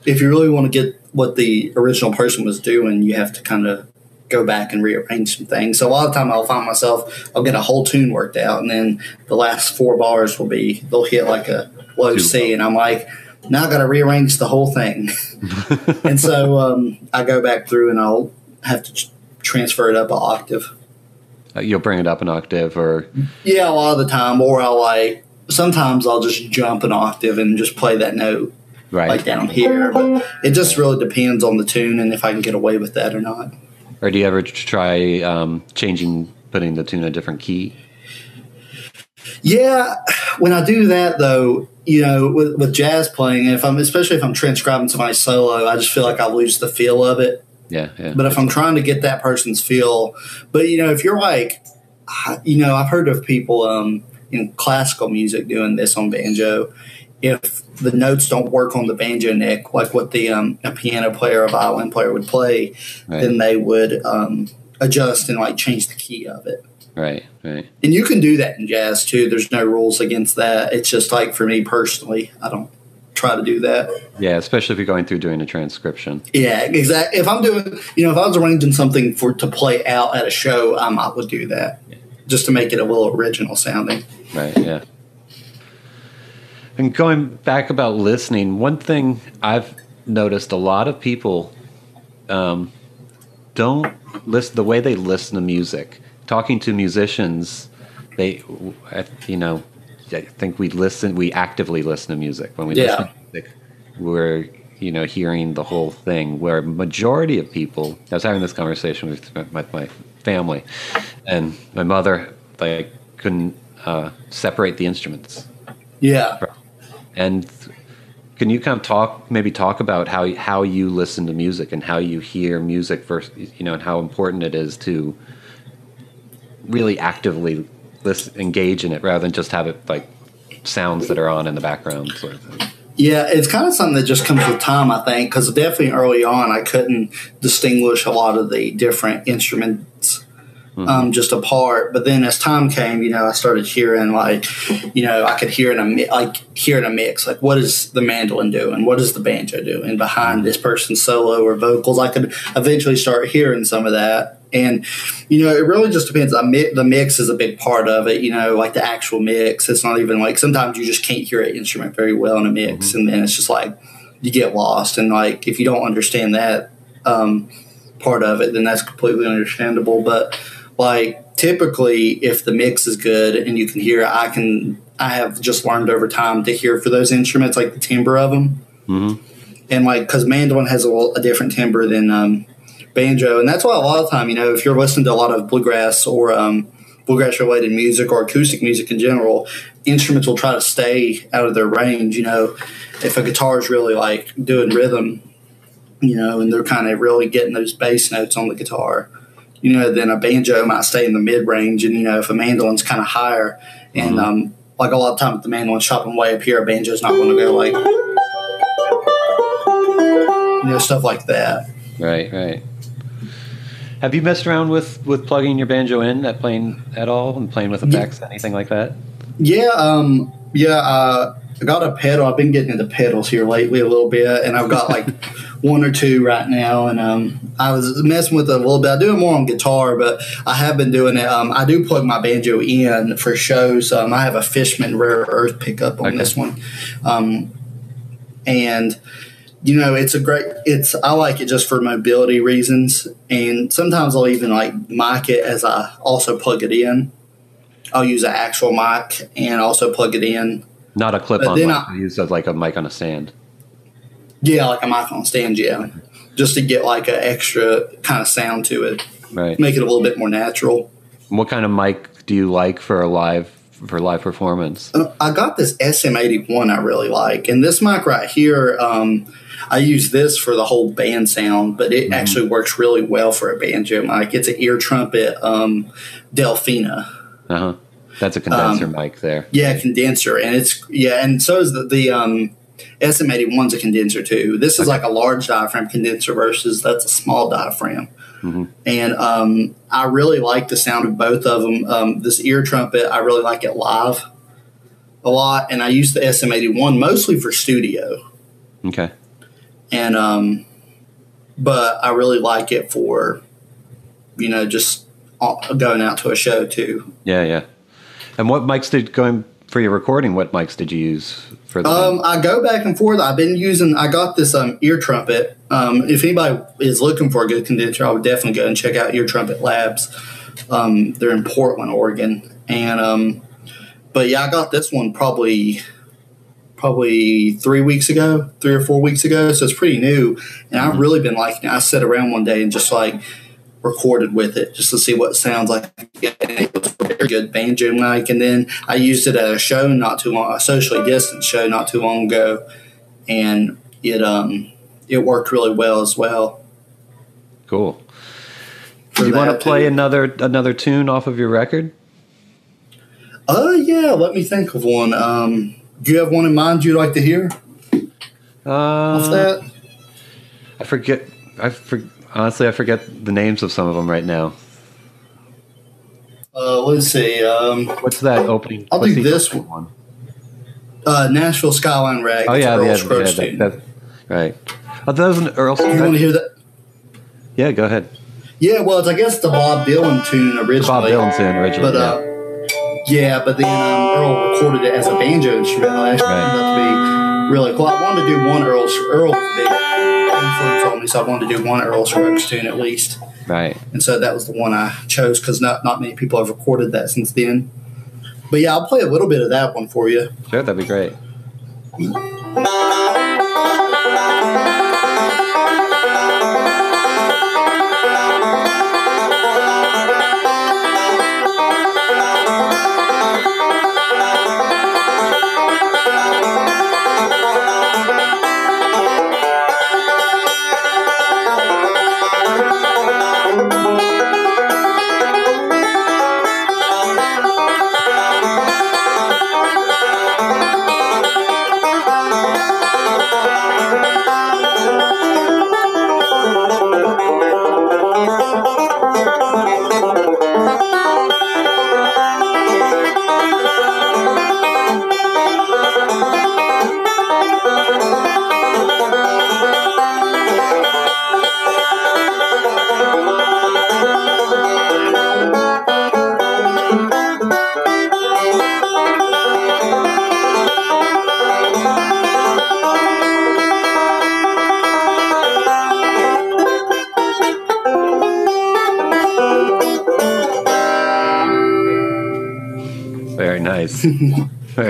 if you really want to get what the original person was doing, you have to kind of go back and rearrange some things. So a lot of time I'll find myself, I'll get a whole tune worked out, and then the last four bars will be they'll hit like a low C, and I'm like. Now I got to rearrange the whole thing, and so um, I go back through and I'll have to tr- transfer it up an octave.
Uh, You'll bring it up an octave, or
Yeah, a lot of the time, or I'll like sometimes I'll just jump an octave and just play that note
right,
like down here. But it just really depends on the tune and if I can get away with that or not.
or do you ever try um, changing, putting the tune in a different key?
Yeah, when I do that though, you know, with, with jazz playing, if I'm especially if I'm transcribing somebody's solo, I just feel like I lose the feel of it.
Yeah, yeah.
But if I'm trying to get that person's feel, but you know, if you're like, you know, I've heard of people um, in classical music doing this on banjo. If the notes don't work on the banjo neck, like what the um, a piano player or violin player would play,
right,
then they would um, adjust and like change the key of it.
right, right.
And you can do that in jazz too. There's no rules against that. It's just like for me personally, I don't try to do that.
Yeah, especially if you're going through doing a transcription.
Yeah, exactly. If I'm doing, you know, if I was arranging something for to play out at a show, I might would do that just to make it a little original sounding.
Right, yeah. And going back about listening, one thing I've noticed a lot of people um, don't listen the way they listen to music. Talking to musicians, they, you know, I think we listen, we actively listen to music. When we
Yeah.
listen to music, we're, you know, hearing the whole thing. Where majority of people, I was having this conversation with my, my, my family, and my mother, like, couldn't uh, separate the instruments.
Yeah.
And can you kind of talk, maybe talk about how how you listen to music and how you hear music versus, you know, and how important it is to really actively listen, engage in it rather than just have it like sounds that are on in the background sort of thing.
Yeah, it's kind of something that just comes with time, I think, because definitely early on I couldn't distinguish a lot of the different instruments um, just apart. But then as time came, you know, I started hearing like, you know, I could hear in a like hear in a mix, like what is the mandolin doing, what is the banjo doing behind this person's solo or vocals. I could eventually start hearing some of that. And you know, it really just depends. I mi- the mix is a big part of it. You know, like the actual mix. It's not even like sometimes you just can't hear an instrument very well in a mix, and then it's just like you get lost. And like if you don't understand that um, part of it, then that's completely understandable. But like typically, if the mix is good and you can hear, I can. I have just learned over time to hear for those instruments, like the timbre of them,
Mm-hmm.
and like because mandolin has a, a different timbre than um, banjo, and that's why a lot of time, you know, if you're listening to a lot of bluegrass or um, bluegrass related music or acoustic music in general, instruments will try to stay out of their range. You know, if a guitar is really like doing rhythm, you know, and they're kind of really getting those bass notes on the guitar, you know, then a banjo might stay in the mid range, and you know, if a mandolin's kind of higher, and um, like a lot of times if the mandolin's chopping way up here, a banjo's not going to go like, you know, stuff like that.
Right, right. Have you messed around with with plugging your banjo in at playing at all and playing with effects, anything like that?
Yeah, um, yeah. Uh, I got a pedal. I've been getting into pedals here lately a little bit, and I've got like one or two right now. And um, I was messing with it a little bit. I do it more on guitar, but I have been doing it. Um, I do plug my banjo in for shows. Um, I have a Fishman Rare Earth pickup on
Okay.
this one, um, and you know it's a great. It's I like it just for mobility reasons, and sometimes I'll even like mic it as I also plug it in I'll use an actual mic and also plug it in.
Not a clip
But
on mic.
I-
you use like a mic on a stand.
Yeah, like a mic on a stand, yeah. Just to get like an extra kind of sound to it,
Right.
make it a little bit more natural.
What kind of mic do you like for a live for live performance?
I got this SM81 I really like, and this mic right here, um, I use this for the whole band sound, but it actually works really well for a banjo mic. It's an ear trumpet um, Delphina.
Uh huh. That's a condenser
Um,
mic there.
Yeah, condenser, and it's yeah, and so is the, the um, SM81's a condenser too. This is like a large diaphragm condenser versus that's a small diaphragm. And um, I really like the sound of both of them. Um, this ear trumpet, I really like it live a lot, and I use the SM81 mostly for studio.
Okay.
And um, but I really like it for you know just uh, going out to a show too.
Yeah, yeah. And what mics did going for your recording? What mics did you use for the?
Um, I go back and forth. I've been using. I got this um, ear trumpet. Um, if anybody is looking for a good condenser, I would definitely go and check out Ear Trumpet Labs. Um, they're in Portland, Oregon, and um, but yeah, I got this one probably probably three weeks ago, three or four weeks ago. So it's pretty new, and I've really been liking it. I sat around one day and just like recorded with it just to see what it sounds like. It was a very good banjo mic. And then I used it at a show not too long, a socially distant show not too long ago, and it um it worked really well as well.
cool. Do you want to play
too.
another another tune off of your record?
Uh, yeah. Let me think of one. Um, do you have one in mind you'd like to hear off
Uh,
that?
I forget. I for, honestly I forget the names of some of them right now.
Uh, let's see. Um,
What's that opening?
I'll
what's
do this
one.
uh, Nashville Skyline Rag.
Oh yeah,
Earl
yeah, yeah that, that, right. Oh, that was an Earl.
you want to hear that?
yeah, go ahead.
Yeah, well, it's I guess the Bob Dylan tune originally.
Bob Dylan tune originally.
But
yeah.
uh, yeah, but then um, Earl recorded it as a banjo actually
Right.
out to be really cool. I wanted to do one Earl Earl big influence on me, so I wanted to do one Earl Scruggs tune at least.
right.
And so that was the one I chose because not not many people have recorded that since then. But yeah, I'll play a little bit of that one for you.
Sure, that'd be great.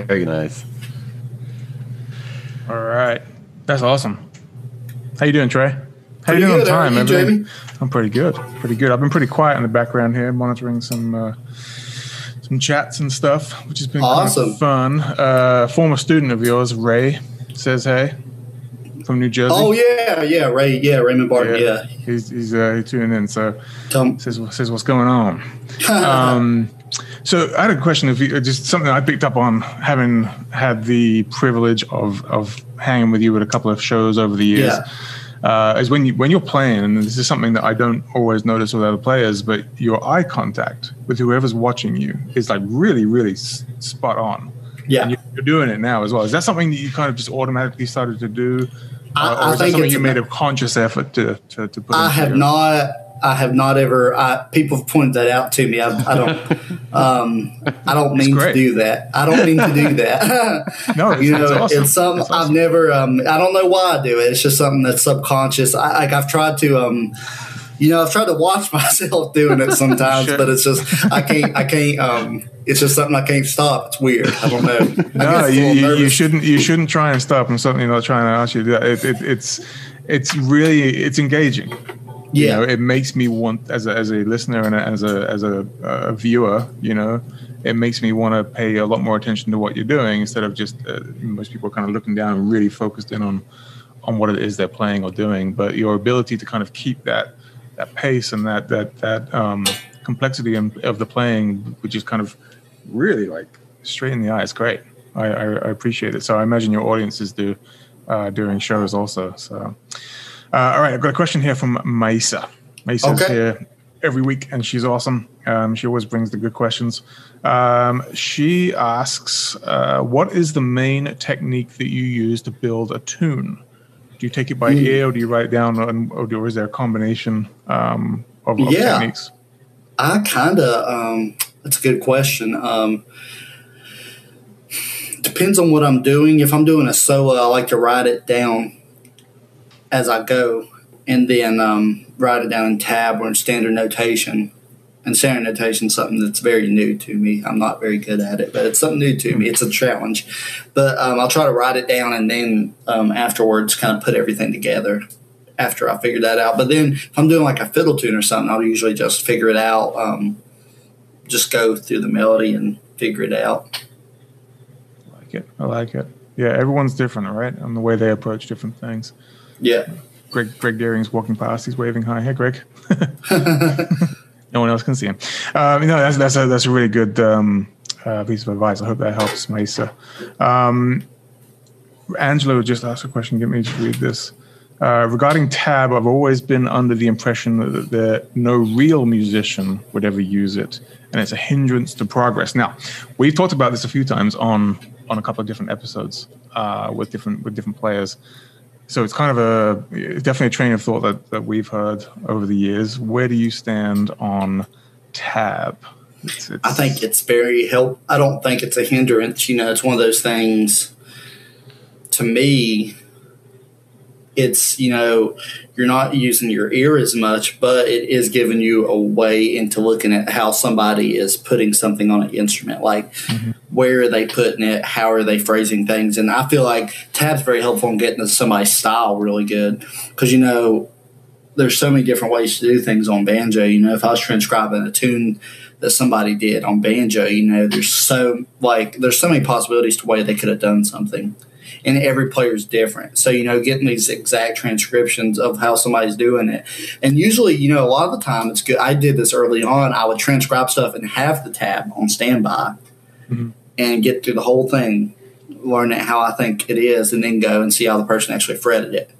Very nice.
All right, that's awesome. How you doing, Tray? How
Pretty
you doing
good.
On time?
you, Jamie?
I'm pretty good. Pretty good. I've been pretty quiet in the background here, monitoring some uh, some chats and stuff, which has been kind of fun. Uh, former student of yours, Ray, says hey from New Jersey.
Oh yeah, yeah, Ray, yeah, Raymond Barton, yeah.
He's he's, uh, he's tuning in. So
'em-
says says what's going on. um, so I had a question. If you, just something I picked up on having had the privilege of of hanging with you at a couple of shows over the years.
Yeah.
Uh, is when you when you're playing, and this is something that I don't always notice with other players, but your eye contact with whoever's watching you is like really, really s- spot on.
yeah.
And you- you're doing it now as well. Is that something that you kind of just automatically started to do,
I-
Uh,
I
or is that something you made a conscious effort to to, to put?
I have
your-
not. I have not ever. I, people have pointed that out to me. I, I don't. um, I don't mean to do that. I don't mean to do that.
No, it's,
you know,
it's awesome.
it's something
It's
I've never. Um, I don't know why I do it. It's just something that's subconscious. I, like I've tried to. Um, you know, I've tried to watch myself doing it sometimes,
Sure.
but it's just I can't. I can't. Um, It's just something I can't stop. It's weird. I don't know.
no, you, you, you, shouldn't. You shouldn't try and stop. I'm certainly not trying to ask you to do that. It, it, it's it's really it's engaging.
Yeah.
You know, it makes me want as a, as a listener and as a as a, a viewer. You know, it makes me want to pay a lot more attention to what you're doing instead of just uh, most people are kind of looking down and really focused in on on what it is they're playing or doing. But your ability to kind of keep that that pace and that that that um, complexity of the playing, which is kind of really like straight in the eye, is great. I, I, I appreciate it. So I imagine your audiences do uh, during shows also. So. Uh, all right, I've got a question here from Maisa. Maisa's
Okay.
here every week, and she's awesome. Um, she always brings the good questions. Um, she asks, uh, "What is the main technique that you use to build a tune? Do you take it by
Hmm.
ear, or do you write it down, or, or is there a combination um, of, of
Yeah.
techniques?"
I kind of, um, that's a good question. Um, depends on what I'm doing. If I'm doing a solo, I like to write it down as I go and then um, write it down in tab or in standard notation. And standard notation is something that's very new to me. I'm not very good at it, but it's something new to me. It's a challenge. But um, I'll try to write it down and then um, afterwards kind of put everything together after I figure that out. But then if I'm doing like a fiddle tune or something, I'll usually just figure it out. Um, just go through the melody and figure it out.
I like it. I like it. Yeah, everyone's different, right? And the way they approach different things.
Yeah.
Greg Greg Deering's walking past. He's waving hi. Hey, Greg. no one else can see him. Um, know, that's that's a that's a really good um, uh, piece of advice. I hope that helps, Mesa. Um, Angelo just asked a question. Get me to read this. Uh, regarding tab, I've always been under the impression that, that no real musician would ever use it, and it's a hindrance to progress. Now, we've talked about this a few times on on a couple of different episodes uh, with different with different players. So it's kind of a definitely a train of thought that, that we've heard over the years. Where do you stand on tab? It's, it's,
I think it's very help. I don't think it's a hindrance. You know, it's one of those things. To me, it's you know you're not using your ear as much, but it is giving you a way into looking at how somebody is putting something on an instrument. Like mm-hmm. where are they putting it? How are they phrasing things? And I feel like tab's very helpful in getting to somebody's style really good because you know there's so many different ways to do things on banjo. You know, if I was transcribing a tune that somebody did on banjo, you know, there's so like there's so many possibilities to way they could have done something. And every player's different. So, you know, getting these exact transcriptions of how somebody's doing it. And usually, you know, a lot of the time it's good. I did this early on. I would transcribe stuff and have the tab on standby
Mhm.
and get through the whole thing, learn it how I think it is, and then go and see how the person actually fretted it.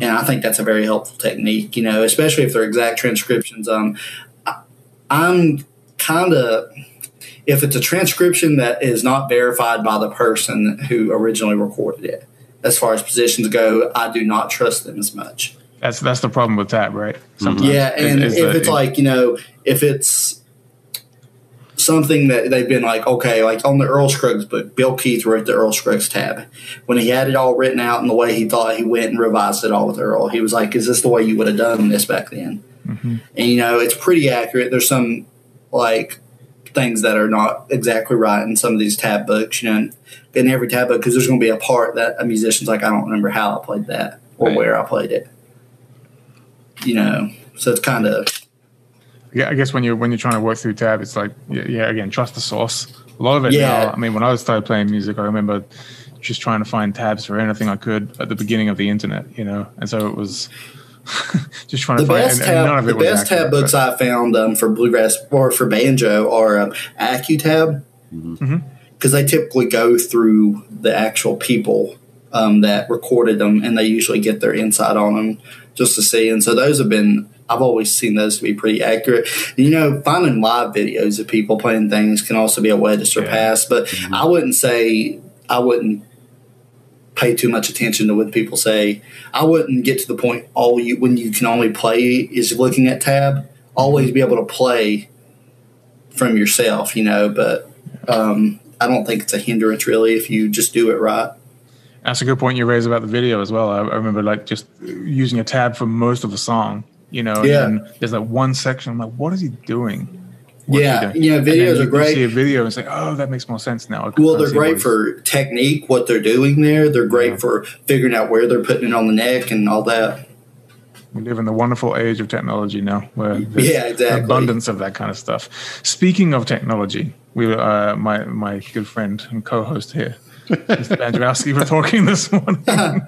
And I think that's a very helpful technique, you know, especially if they're exact transcriptions. Um, I, I'm kind of, if it's a transcription that is not verified by the person who originally recorded it, as far as positions go, I do not trust them as much.
that's that's the problem with tab, right? Mm-hmm. Sometimes
Yeah, and
is
if
that
it's
it-
like you know, if it's something that they've been like, okay, like on the Earl Scruggs book, Bill Keith wrote the Earl Scruggs tab. When he had it all written out in the way he thought, he went and revised it all with Earl. He was like, "Is this the way you would have done this back then?" Mm-hmm. And you know, it's pretty accurate. There's some like things that are not exactly right in some of these tab books, you know, in every tab book because there's going to be a part that a musician's like, I don't remember how I played that or
Right.
where I played it. You know, so it's kind of
yeah, I guess when you're when you're trying to work through tab, it's like yeah, yeah again, trust the source. A lot of it
Yeah.
now. I mean, when I started playing music, I remember just trying to find tabs for anything I could at the beginning of the internet, you know, and so it was just trying
the
to find.
best
and, and none
tab.
of
The
it was
best tab books
but-
I found um, for bluegrass or for banjo are um, AccuTab because they typically go through the actual people um, that recorded them, and they usually get their insight on them just to see. And so those have been. I've always seen those to be pretty accurate. You know, finding live videos of people playing things can also be a way to surpass. But I wouldn't say I wouldn't pay too much attention to what people say. I wouldn't get to the point all you when you can only play is looking at tab. Always be able to play from yourself, you know. But um, I don't think it's a hindrance really if you just do it right.
That's a good point you raise about the video as well. I, I remember like just using a tab for most of the song, you know.
Yeah.
And there's like one section. I'm like, what is he doing?
Yeah, yeah, videos
you
are
can
great.
See a video and say, "Oh, that makes more sense now."
Well, they're great for technique, what they're doing there. They're great
Yeah.
for figuring out where they're putting it on the neck and all that.
We live in the wonderful age of technology now, where there's
Yeah, exactly.
abundance of that kind of stuff. Speaking of technology, we uh, my my good friend and co-host here, Mr. Bandrowski, were talking this morning, and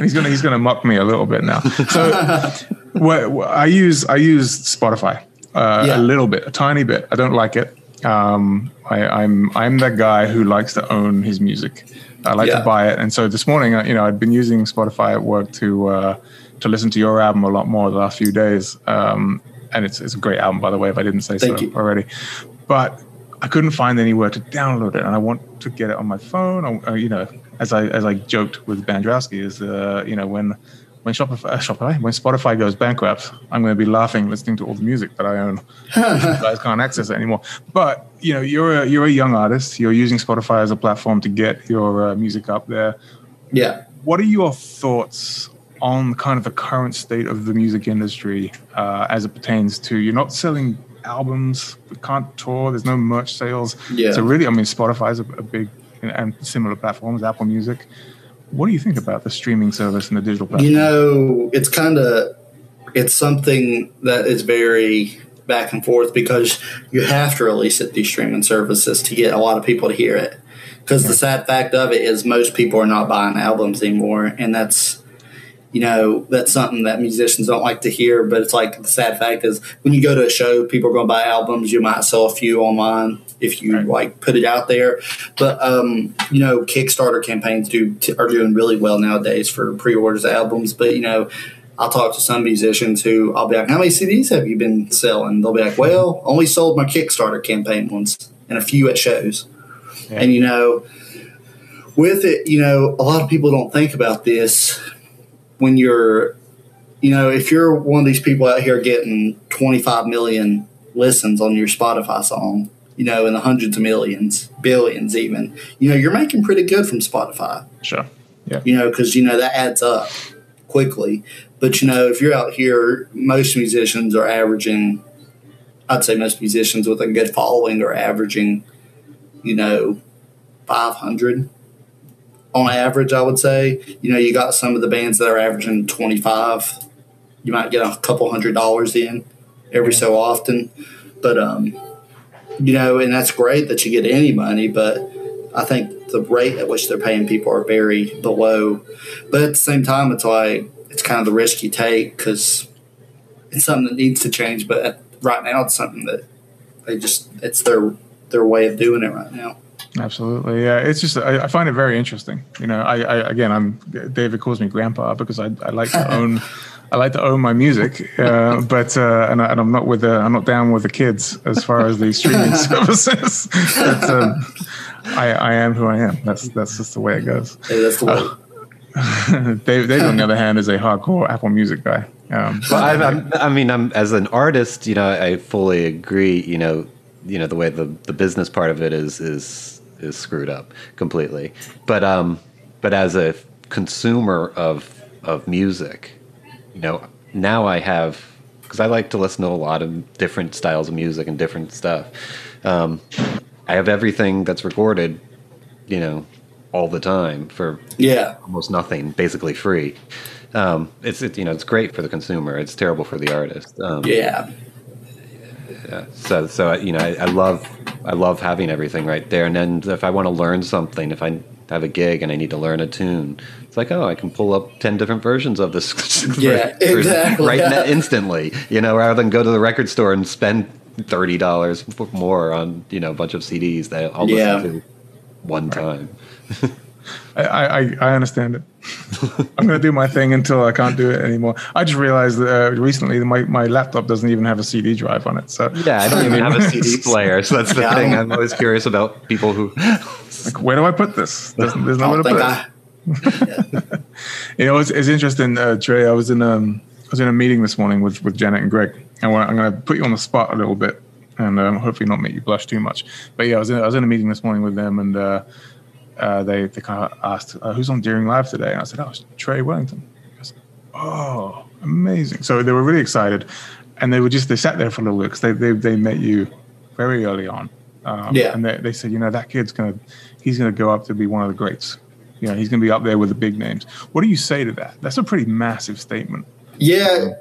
he's gonna he's gonna mock me a little bit now. So, what, what- I use I use Spotify uh,
Yeah.
a little bit, a tiny bit. I don't like it. Um, I, I'm I'm that guy who likes to own his music. I like
Yeah.
to buy it, and so this morning, uh, you know, I'd been using Spotify at work to uh, to listen to your album a lot more the last few days. Um, and it's it's a great album, by the way, if I didn't say
Thank
so
you.
already. But I couldn't find anywhere to download it, and I want to get it on my phone. Or, or, you know, as I as I joked with Bandrowski, is uh, you know when when Shopify, uh, Shopify when Spotify goes bankrupt, I'm going to be laughing listening to all the music that I own. you guys can't access it anymore. But you know, you're a you're a young artist. You're using Spotify as a platform to get your uh, music up there.
Yeah.
What are your thoughts on kind of the current state of the music industry uh, as it pertains to you're not selling albums, we can't tour, there's no merch sales.
Yeah.
So really, I mean, Spotify is a, a big and similar platforms, Apple Music. What do you think about the streaming service and the digital platform?
You know, it's kind of it's something that is very back and forth because you have to release it through streaming services to get a lot of people to hear it. Because the sad fact of it is most people are not buying albums anymore, and that's you know that's something that musicians don't like to hear. But it's like the sad fact is when you go to a show, people are going to buy albums. You might sell a few online if you
Right.
like put it out there. But um, you know, Kickstarter campaigns do are doing really well nowadays for pre-orders of albums. But you know, I'll talk to some musicians who I'll be like, "How many CDs have you been selling?" They'll be like, "Well, only sold my Kickstarter campaign once and a few at shows."
Yeah.
And you know, with it, you know, a lot of people don't think about this when you're, you know, if you're one of these people out here getting 25 million listens on your Spotify song, you know, in the hundreds of millions, billions even, you know, you're making pretty good from Spotify,
Sure. Yeah.
you know, because, you know, that adds up quickly. But, you know, if you're out here, most musicians are averaging, I'd say most musicians with a good following are averaging, you know, 500 on average, I would say. You know, you got some of the bands that are averaging 25. You might get a couple hundred dollars in every so often. But, um, you know, and that's great that you get any money, but I think the rate at which they're paying people are very below. But at the same time, it's like, it's kind of the risk you take because it's something that needs to change. But at, right now, it's something that they just, it's their, their way of doing it right now.
Absolutely, yeah. It's just I, I find it very interesting. You know, I, I again, I'm David calls me grandpa because I, I like to own, I like to own my music, uh, but uh, and, I, and I'm not with the I'm not down with the kids as far as the streaming services. but, um, I I am who I am. That's that's just the way it goes.
Hey, that's the way.
Dave, Dave, on the other hand, is a hardcore Apple Music guy. Um,
Well, I, I mean, I'm as an artist, you know, I fully agree. You know, you know the way the, the business part of it is is is screwed up completely. But um, but as a consumer of of music, you know, now I have because I like to listen to a lot of different styles of music and different stuff. Um, I have everything that's recorded, you know, all the time for
Yeah.
almost nothing, basically free. Um, it's it, you know it's great for the consumer. It's terrible for the artist. Um,
Yeah.
Yeah. So so you know I, I love I love having everything right there. And then if I want to learn something, if I have a gig and I need to learn a tune, it's like oh I can pull up ten different versions of this.
Yeah,
for-
exactly.
Right now, instantly. You know, rather than go to the record store and spend thirty dollars more on you know a bunch of CDs that I'll
Yeah.
listen to one time.
I, I, I understand it. I'm going to do my thing until I can't do it anymore. I just realized that uh, recently that my, my laptop doesn't even have a CD drive on it. So
Yeah, I don't even have a CD player, so that's the
Yeah.
thing. I'm always curious about people who.
like, where do I put this? There's, there's
I
nowhere to put
think
it. You know, it's, it's interesting, uh, Tray. I was in um, I was in a meeting this morning with, with Janet and Greg, and I'm going to put you on the spot a little bit, and um, hopefully not make you blush too much. But yeah, I was in I was in a meeting this morning with them, and uh, uh, they they kind of asked uh, who's on Deering Live today, and I said, oh, it's Tray Wellington. Said, oh, amazing! So they were really excited, and they were just they sat there for a little bit because they, they they met you very early on. Um,
Yeah.
And they, they said, you know, that kid's gonna he's gonna go up to be one of the greats. You know, he's gonna be up there with the big names. What do you say to that? That's a pretty massive statement.
Yeah,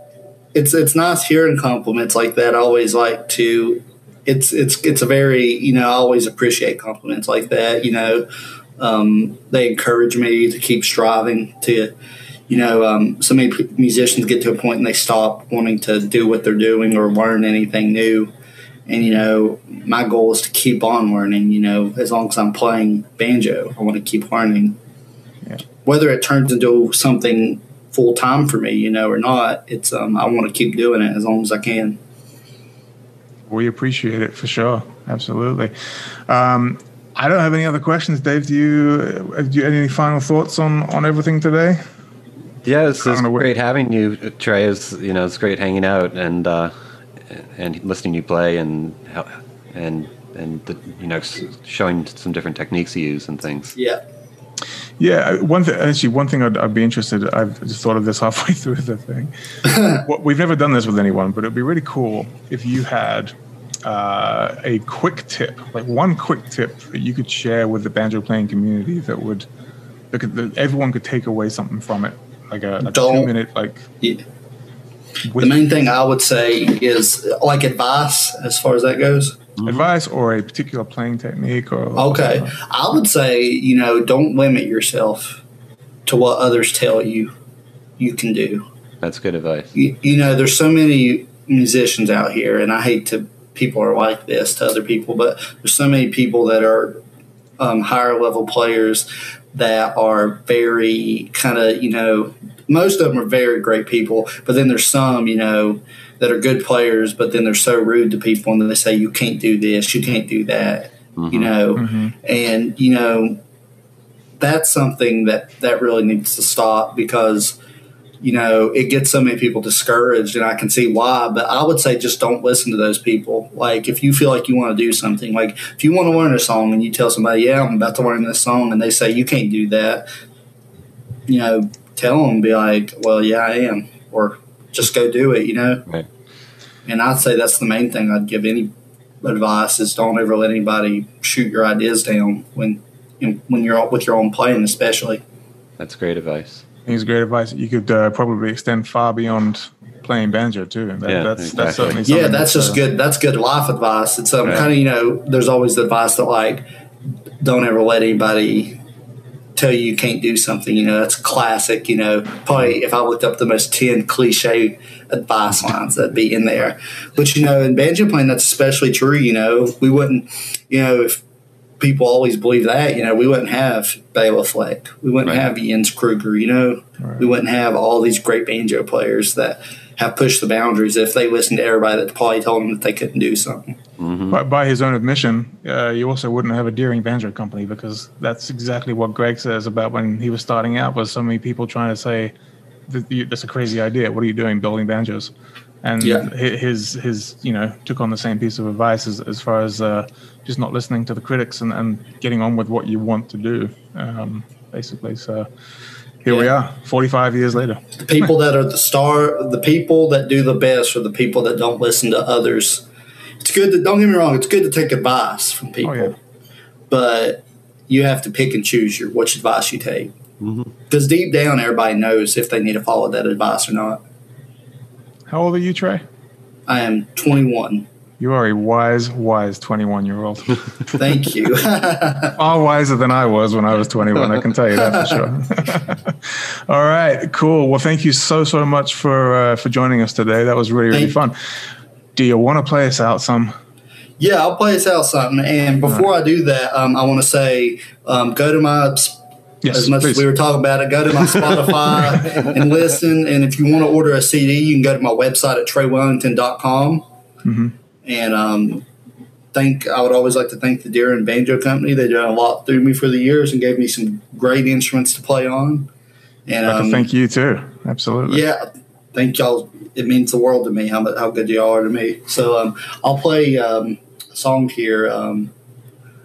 it's it's nice hearing compliments like that. I always like to. It's it's it's a very you know I always appreciate compliments like that. You know, um, they encourage me to keep striving. To you know, um, so many p- musicians get to a point and they stop wanting to do what they're doing or learn anything new. And you know, my goal is to keep on learning. You know, as long as I'm playing banjo, I want to keep learning.
Yeah.
Whether it turns into something full time for me, you know, or not, it's um, I want to keep doing it as long as I can.
We appreciate it for sure. Absolutely. Um, I don't have any other questions, Dave. Do you, uh, do you have any final thoughts on, on everything today?
Yeah, it's, it's
don't know what-
great having you, Tray. It's you know it's great hanging out and uh, and listening to you play and and and the, you know showing some different techniques you use and things.
Yeah.
Yeah, one thing. Actually, one thing I'd, I'd be interested. I've just thought of this halfway through the thing. What- We've never done this with anyone, but it'd be really cool if you had uh, a quick tip, like one quick tip that you could share with the banjo playing community that would, that could, that everyone could take away something from it, like a, like a
Don't-
two minute like.
yeah. The main thing I would say is like advice as far as that goes.
advice or a particular playing technique or
Okay. I would say, you know, don't limit yourself to what others tell you you can do.
That's good advice.
You, you know, there's so many musicians out here, and I hate to people are like this to other people, but there's so many people that are um, higher level players that are very kind of, you know, most of them are very great people, but then there's some, you know, that are good players, but then they're so rude to people and they say, you can't do this, you can't do that, you know,
Mhm.
and, you know, that's something that, that really needs to stop because, you know, it gets so many people discouraged, and I can see why. But I would say just don't listen to those people. Like, if you feel like you want to do something, like if you want to learn a song and you tell somebody, "Yeah, I'm about to learn this song," and they say you can't do that, you know, tell them, be like, "Well, yeah, I am," or just go do it. You know.
Right.
And I'd say that's the main thing I'd give any advice is don't ever let anybody shoot your ideas down when when you're with your own playing, especially.
That's great advice.
I think it's great advice. You could uh, probably extend far beyond playing banjo too. That,
Yeah,
that's
exactly.
that's certainly
Yeah,
something
that's just
uh,
good. That's good life advice. It's um,
Right.
kind of you know, there's always the advice that like, don't ever let anybody tell you you can't do something. You know, that's classic. You know, probably if I looked up the most ten cliche advice lines that'd be in there. But you know, in banjo playing, that's especially true. You know, we wouldn't, you know, if people always believe that, you know, we wouldn't have Bela Fleck, we wouldn't
Right.
have Jens Kruger. You know,
Right.
we wouldn't have all these great banjo players that have pushed the boundaries if they listened to everybody that probably told them that they couldn't do something.
By, by his own admission, uh, you also wouldn't have a Deering Banjo Company because that's exactly what Greg says about when he was starting out. Was so many people trying to say that's a crazy idea. What are you doing building banjos? And
Yeah.
his his you know took on the same piece of advice as, as far as uh, just not listening to the critics and, and getting on with what you want to do, um, basically. So here we are, 45 years later.
The people that are the star, the people that do the best, are the people that don't listen to others. It's good to don't get me wrong. It's good to take advice from people,
yeah.
but you have to pick and choose your which advice you take.
Mhm.
Because deep down, everybody knows if they need to follow that advice or not.
How old are you, Tray?
I am 21.
You are a wise, wise 21 year old.
Thank you.
far wiser than I was when I was 21. I can tell you that for sure. All right, cool. Well, thank you so so much for uh, for joining us today. That was really really
Thank-
fun. Do you want to play us out some?
Yeah, I'll play us out something. And before I do that, um, I want to say um, go to my
Yes,
as much
please.
as we were talking about it, go to my Spotify and listen. And if you want to order a CD, you can go to my website at traywellington.com.
Mhm.
And um, thank I would always like to thank the Deering Banjo Company. They did a lot through me for the years and gave me some great instruments to play on. And
I'd like to
um,
thank you too. Absolutely.
yeah, thank y'all. It means the world to me how how good y'all are to me. So um, I'll play um, a song here.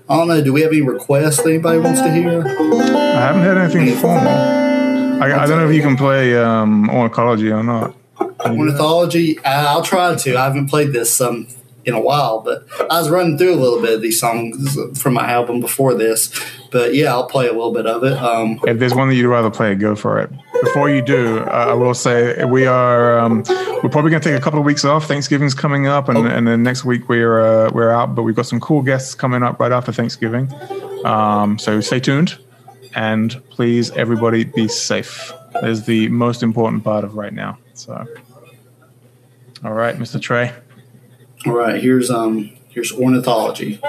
I don't know. Do we have any requests that anybody wants to hear?
I haven't had anything formal. I, I don't know if you can play um, ornithology or not. Can you do that?
Ornithology. I'll try to. I haven't played this um in a while. But I was running through a little bit of these songs from my album before this. But yeah, I'll play a little bit of it. Um,
if there's one that you'd rather play, go for it. Before you do, uh, I will say we are um, we're probably going to take a couple of weeks off. Thanksgiving's coming up, and, and then next week we're uh, we're out. But we've got some cool guests coming up right after Thanksgiving. Um, so stay tuned, and please, everybody, be safe. Is the most important part of right now. So, all right, Mr. Tray.
All right, here's um here's ornithology.